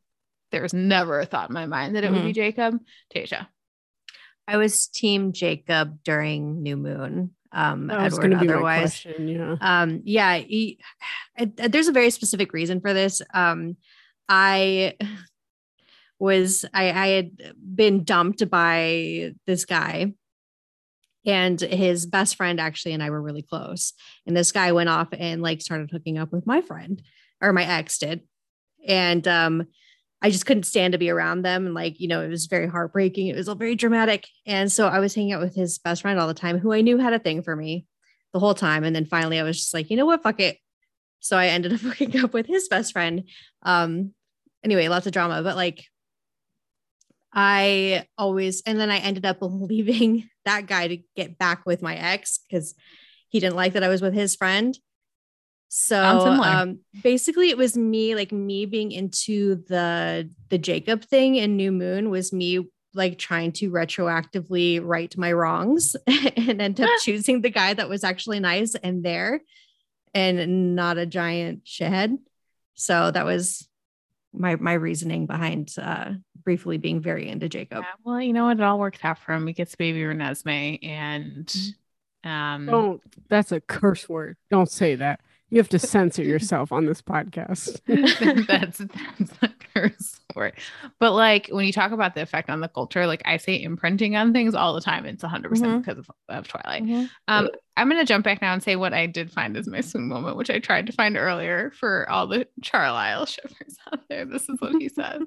S1: there was never a thought in my mind that it would be Jacob. Tasha.
S2: I was team Jacob during New Moon. Um
S3: That was
S2: Edward
S3: going to be my
S2: otherwise.
S3: question. Yeah.
S2: um yeah he, it- there's a very specific reason for this um i was i i had been dumped by this guy and his best friend actually and i were really close and this guy went off and like started hooking up with my friend or my ex did and um I just couldn't stand to be around them. And like, you know, it was very heartbreaking. It was all very dramatic. And so I was hanging out with his best friend all the time, who I knew had a thing for me the whole time. And then finally I was just like, you know what? Fuck it. So I ended up [LAUGHS] hooking up with his best friend. Um, anyway, lots of drama, but like I always, and then I ended up [LAUGHS] leaving that guy to get back with my ex because he didn't like that I was with his friend. So um, basically it was me, like me being into the the Jacob thing in New Moon was me like trying to retroactively right my wrongs [LAUGHS] and end up choosing the guy that was actually nice and there and not a giant shithead. So that was my my reasoning behind uh briefly being very into Jacob.
S1: Yeah, well, you know what? It all worked out for him. He gets baby Renesmee and um
S3: Don't. That's a curse word. Don't say that. You have to censor yourself on this podcast. [LAUGHS]
S1: that's that's a curse word. But like when you talk about the effect on the culture, like I say imprinting on things all the time. It's 100%
S2: Mhm.
S1: because of, of Twilight. Um, I'm going to jump back now and say what I did find as my swoon moment, which I tried to find earlier for all the Charlisle shippers out there. This is what he says.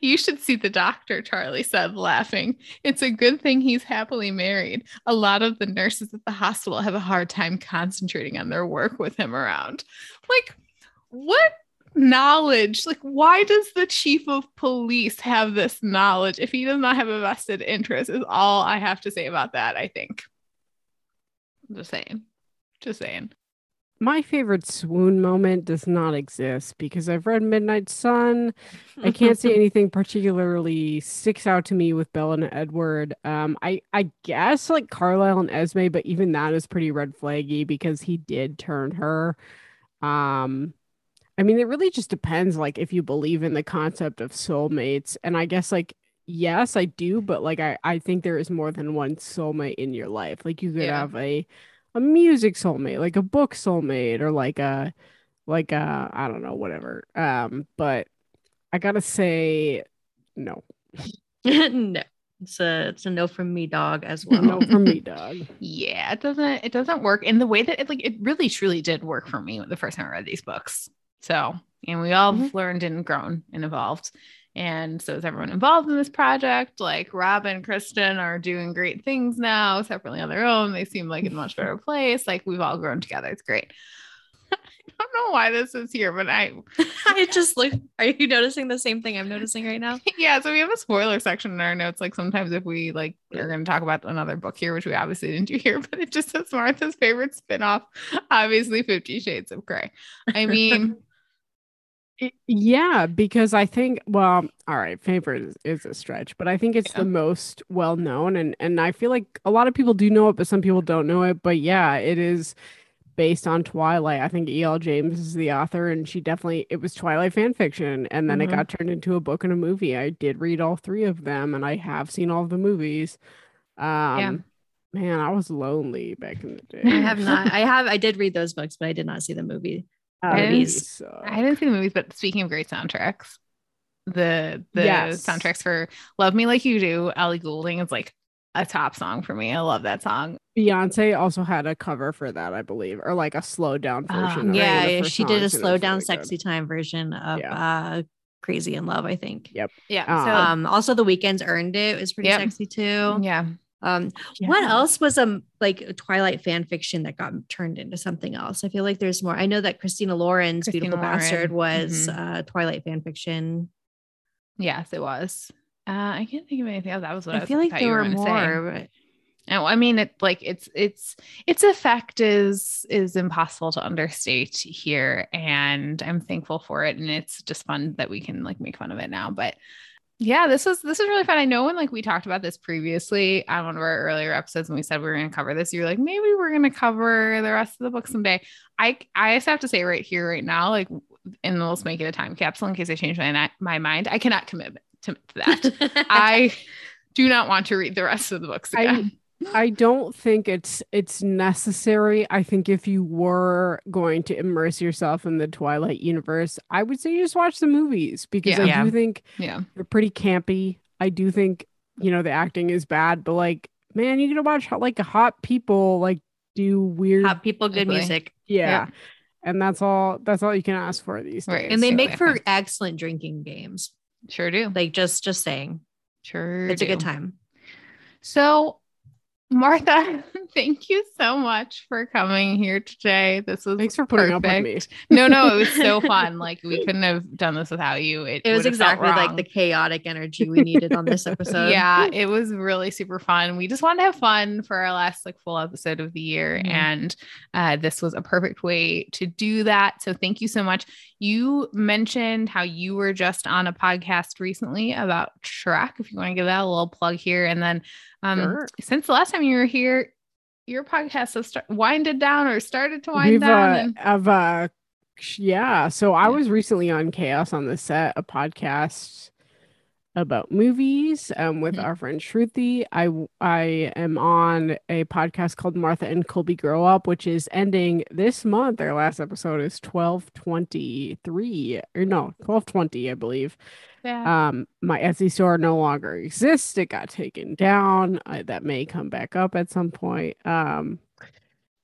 S1: You should see the doctor, Charlie said, laughing. It's a good thing he's happily married. A lot of the nurses at the hospital have a hard time concentrating on their work with him around. Like, what knowledge? Like, why does the chief of police have this knowledge if he does not have a vested interest? Is all I have to say about that, I think. Just saying. Just saying.
S3: My favorite swoon moment does not exist because I've read Midnight Sun. I can't say [LAUGHS] anything particularly sticks out to me with Bella and Edward. Um, I I guess like Carlisle and Esme, but even that is pretty red flaggy because he did turn her. Um, I mean, it really just depends, like if you believe in the concept of soulmates, and I guess like yes, I do, but like I I think there is more than one soulmate in your life. Like you could
S1: Yeah.
S3: have a a music soulmate, like a book soulmate, or like a like a I don't know, whatever. Um, but I gotta say no. [LAUGHS]
S2: no, it's a it's a no from me, dog, as [LAUGHS] well.
S3: No from me, [LAUGHS] dog.
S1: Yeah, it doesn't it doesn't work in the way that it like it really truly did work for me the first time I read these books. So, and we all have learned and grown and evolved. And so is everyone involved in this project. Like Rob and Kristen are doing great things now, separately on their own. They seem like in a much better [LAUGHS] place. Like we've all grown together. It's great. [LAUGHS] I don't know why this is here, but I [LAUGHS]
S2: I just look. Are you noticing the same thing I'm noticing right now?
S1: yeah, so we have a spoiler section in our notes. Like sometimes if we like are going to talk about another book here, which we obviously didn't do here, but it just says Martha's favorite spinoff, obviously Fifty Shades of Grey. I mean,
S3: It- yeah, because I think well, all right, favorite is, is a stretch, but I think it's
S1: Yeah.
S3: the most well known and and I feel like a lot of people do know it, but some people don't know it. But yeah, it is based on Twilight. I think E.L. James is the author and she definitely it was Twilight fan fiction and then
S2: Mhm.
S3: it got turned into a book and a movie. I did read all three of them and I have seen all of the movies. Um man, I was lonely back in the day.
S2: I have not. I [LAUGHS] have. I did read those books, but I did not see the movie.
S3: Uh,
S2: movies.
S3: movies suck.
S1: I didn't see the movies, but speaking of great soundtracks, the the
S3: Yes.
S1: soundtracks for Love Me Like You Do, Ellie Goulding is like a top song for me. I love that song.
S3: Beyonce also had a cover for that, I believe, or like a slowed down
S1: Oh,
S3: version. of one of the
S2: Yeah, she did a
S3: songs,
S2: slow down,
S3: really good.
S2: sexy time version of uh, "Crazy in Love." I think. Yep.
S1: Yeah.
S3: Um,
S1: so
S2: Um, also, the Weeknd's earned it. It was pretty
S1: Yep.
S2: sexy too.
S1: yeah.
S2: Um, what else was um like a Twilight fan fiction that got turned into something else? I feel like there's more. I know that Christina Lauren's
S1: Christina
S2: Beautiful Bastard
S1: Lauren,
S2: was
S1: mhm.
S2: uh, Twilight fan fiction.
S1: Yes, it was. Uh, I can't think of anything else. That was what I,
S2: I feel like there were more. But
S1: No, I mean it like it's it's its effect is is impossible to understate here and I'm thankful for it and it's just fun that we can like make fun of it now but yeah this is this is really fun. I know when like we talked about this previously on one of our earlier episodes when we said we were going to cover this you're like maybe we're going to cover the rest of the book someday. I I just have to say right here right now like and let's make it a time capsule in case I change my my mind. I cannot commit to, to that. [LAUGHS] I do not want to read the rest of the books again.
S3: I don't think it's it's necessary. I think if you were going to immerse yourself in the Twilight universe, I would say you just watch the movies because
S1: Yeah.
S3: I
S2: Yeah.
S3: do think
S1: yeah.
S3: they're pretty campy. I do think, you know, the acting is bad, but like, man, you get to watch how, like hot people like do weird
S2: Hot people, good
S1: Exactly.
S2: music,
S3: yeah. And that's all that's all you can ask for these days.
S1: Right.
S2: and they
S1: so
S2: make
S1: yeah.
S2: for excellent drinking games.
S1: Sure do.
S2: Like just just saying,
S1: Sure.
S2: it's a good time.
S1: So, Martha, [LAUGHS] thank you so much for coming here today. This was
S3: Thanks for putting up with me.
S1: perfect. [LAUGHS] No, no, it was so [LAUGHS] fun. Like we couldn't have done this without you. It,
S2: It was
S1: would have felt
S2: exactly like the chaotic energy we needed on this episode.
S1: yeah, it was really super fun. We just wanted to have fun for our last like full episode of the year,
S2: Mhm.
S1: and uh, this was a perfect way to do that. So thank you so much. You mentioned how you were just on a podcast recently about Shrek. If you want to give that a little plug here, and then um,
S3: Sure.
S1: since the last time you were here. Your podcast has start- winded down or started to wind
S3: We've
S1: down.
S3: uh,
S1: and-
S3: have uh yeah. So I
S1: Yeah.
S3: was recently on Chaos on the Set, a podcast about movies um with
S1: Mhm.
S3: our friend Shruti. I am on a podcast called Martha and Colby Grow Up, which is ending this month. Our last episode is twelve twenty three or no twelve twenty, I believe.
S1: yeah.
S3: Um, my Etsy store no longer exists. It got taken down. I, that may come back up at some point. Um,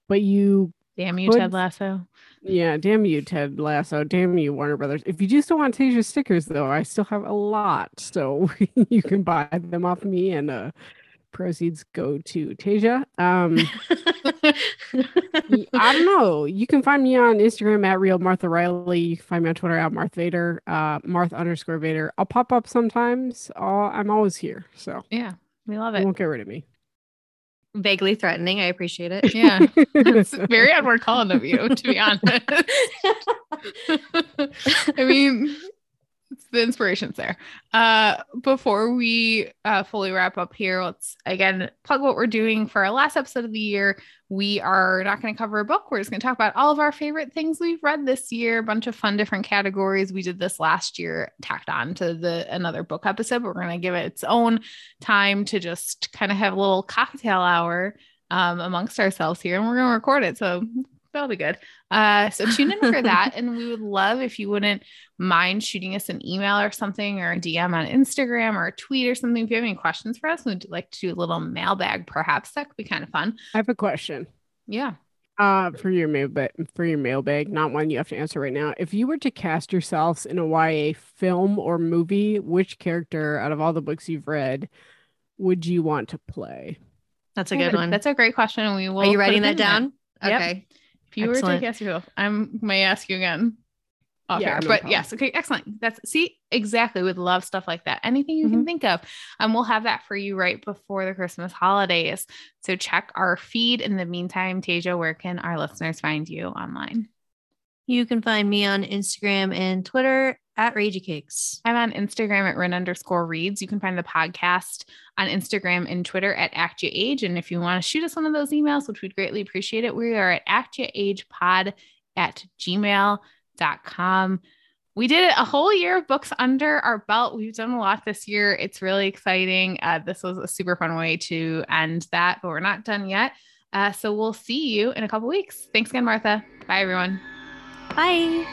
S3: but you
S1: Damn you, Ted Lasso.
S3: yeah, damn you, Ted Lasso. Damn you, Warner Brothers. If you do still want Tasia stickers, though, I still have a lot. So [LAUGHS] you can buy them off me and uh proceeds go to Tasia. Um I don't know. You can find me on Instagram at real Martha Riley. You can find me on Twitter at Marth Vader, uh Marth underscore Vader. I'll pop up sometimes. i I'm always here. So
S1: Yeah, we love it.
S3: you
S1: it.
S3: won't get rid of me.
S2: Vaguely threatening. I appreciate it.
S1: Yeah. [LAUGHS] it's very Edward Cullen of you, to be honest. [LAUGHS] I mean, the inspiration's there. Uh, before we uh, fully wrap up here, let's again plug what we're doing for our last episode of the year. We are not going to cover a book. We're just going to talk about all of our favorite things we've read this year. A bunch of fun different categories. We did this last year, tacked on to the another book episode. But we're going to give it its own time to just kind of have a little cocktail hour um, amongst ourselves here, and we're going to record it. So that'll be good. Uh, so tune in for that. [LAUGHS] And we would love if you wouldn't mind shooting us an email or something or a DM on Instagram or a tweet or something. If you have any questions for us, we'd like to do a little mailbag, perhaps that could be kind of fun.
S3: I have a question.
S1: Yeah.
S3: Uh, for your mail, but for your mailbag, not one you have to answer right now. If you were to cast yourselves in a YA film or movie, which character out of all the books you've read would you want to play?
S2: That's a good one.
S1: That's a great question. We will.
S2: Are you writing that down?
S1: There.
S2: Okay.
S1: Yep. If you excellent. were to ask yourself, I may ask you again off yeah, No but problem. yes, okay, excellent. That's see exactly. Would love stuff like that. Anything you mm-hmm. can think of, and we'll have that for you right before the Christmas holidays. So check our feed. In the meantime, Tasia, where can our listeners find you online?
S2: You can find me on Instagram and Twitter at Ragey Cakes.
S1: I'm on Instagram at Rin underscore reads. You can find the podcast on Instagram and Twitter at Act Your Age. And if you want to shoot us one of those emails, which we'd greatly appreciate it, we are at Act Your Age Pod at gmail.com. We did a whole year of books under our belt. We've done a lot this year. It's really exciting. Uh, this was a super fun way to end that, but we're not done yet. Uh, so we'll see you in a couple weeks. Thanks again, Martha. Bye, everyone.
S2: Bye.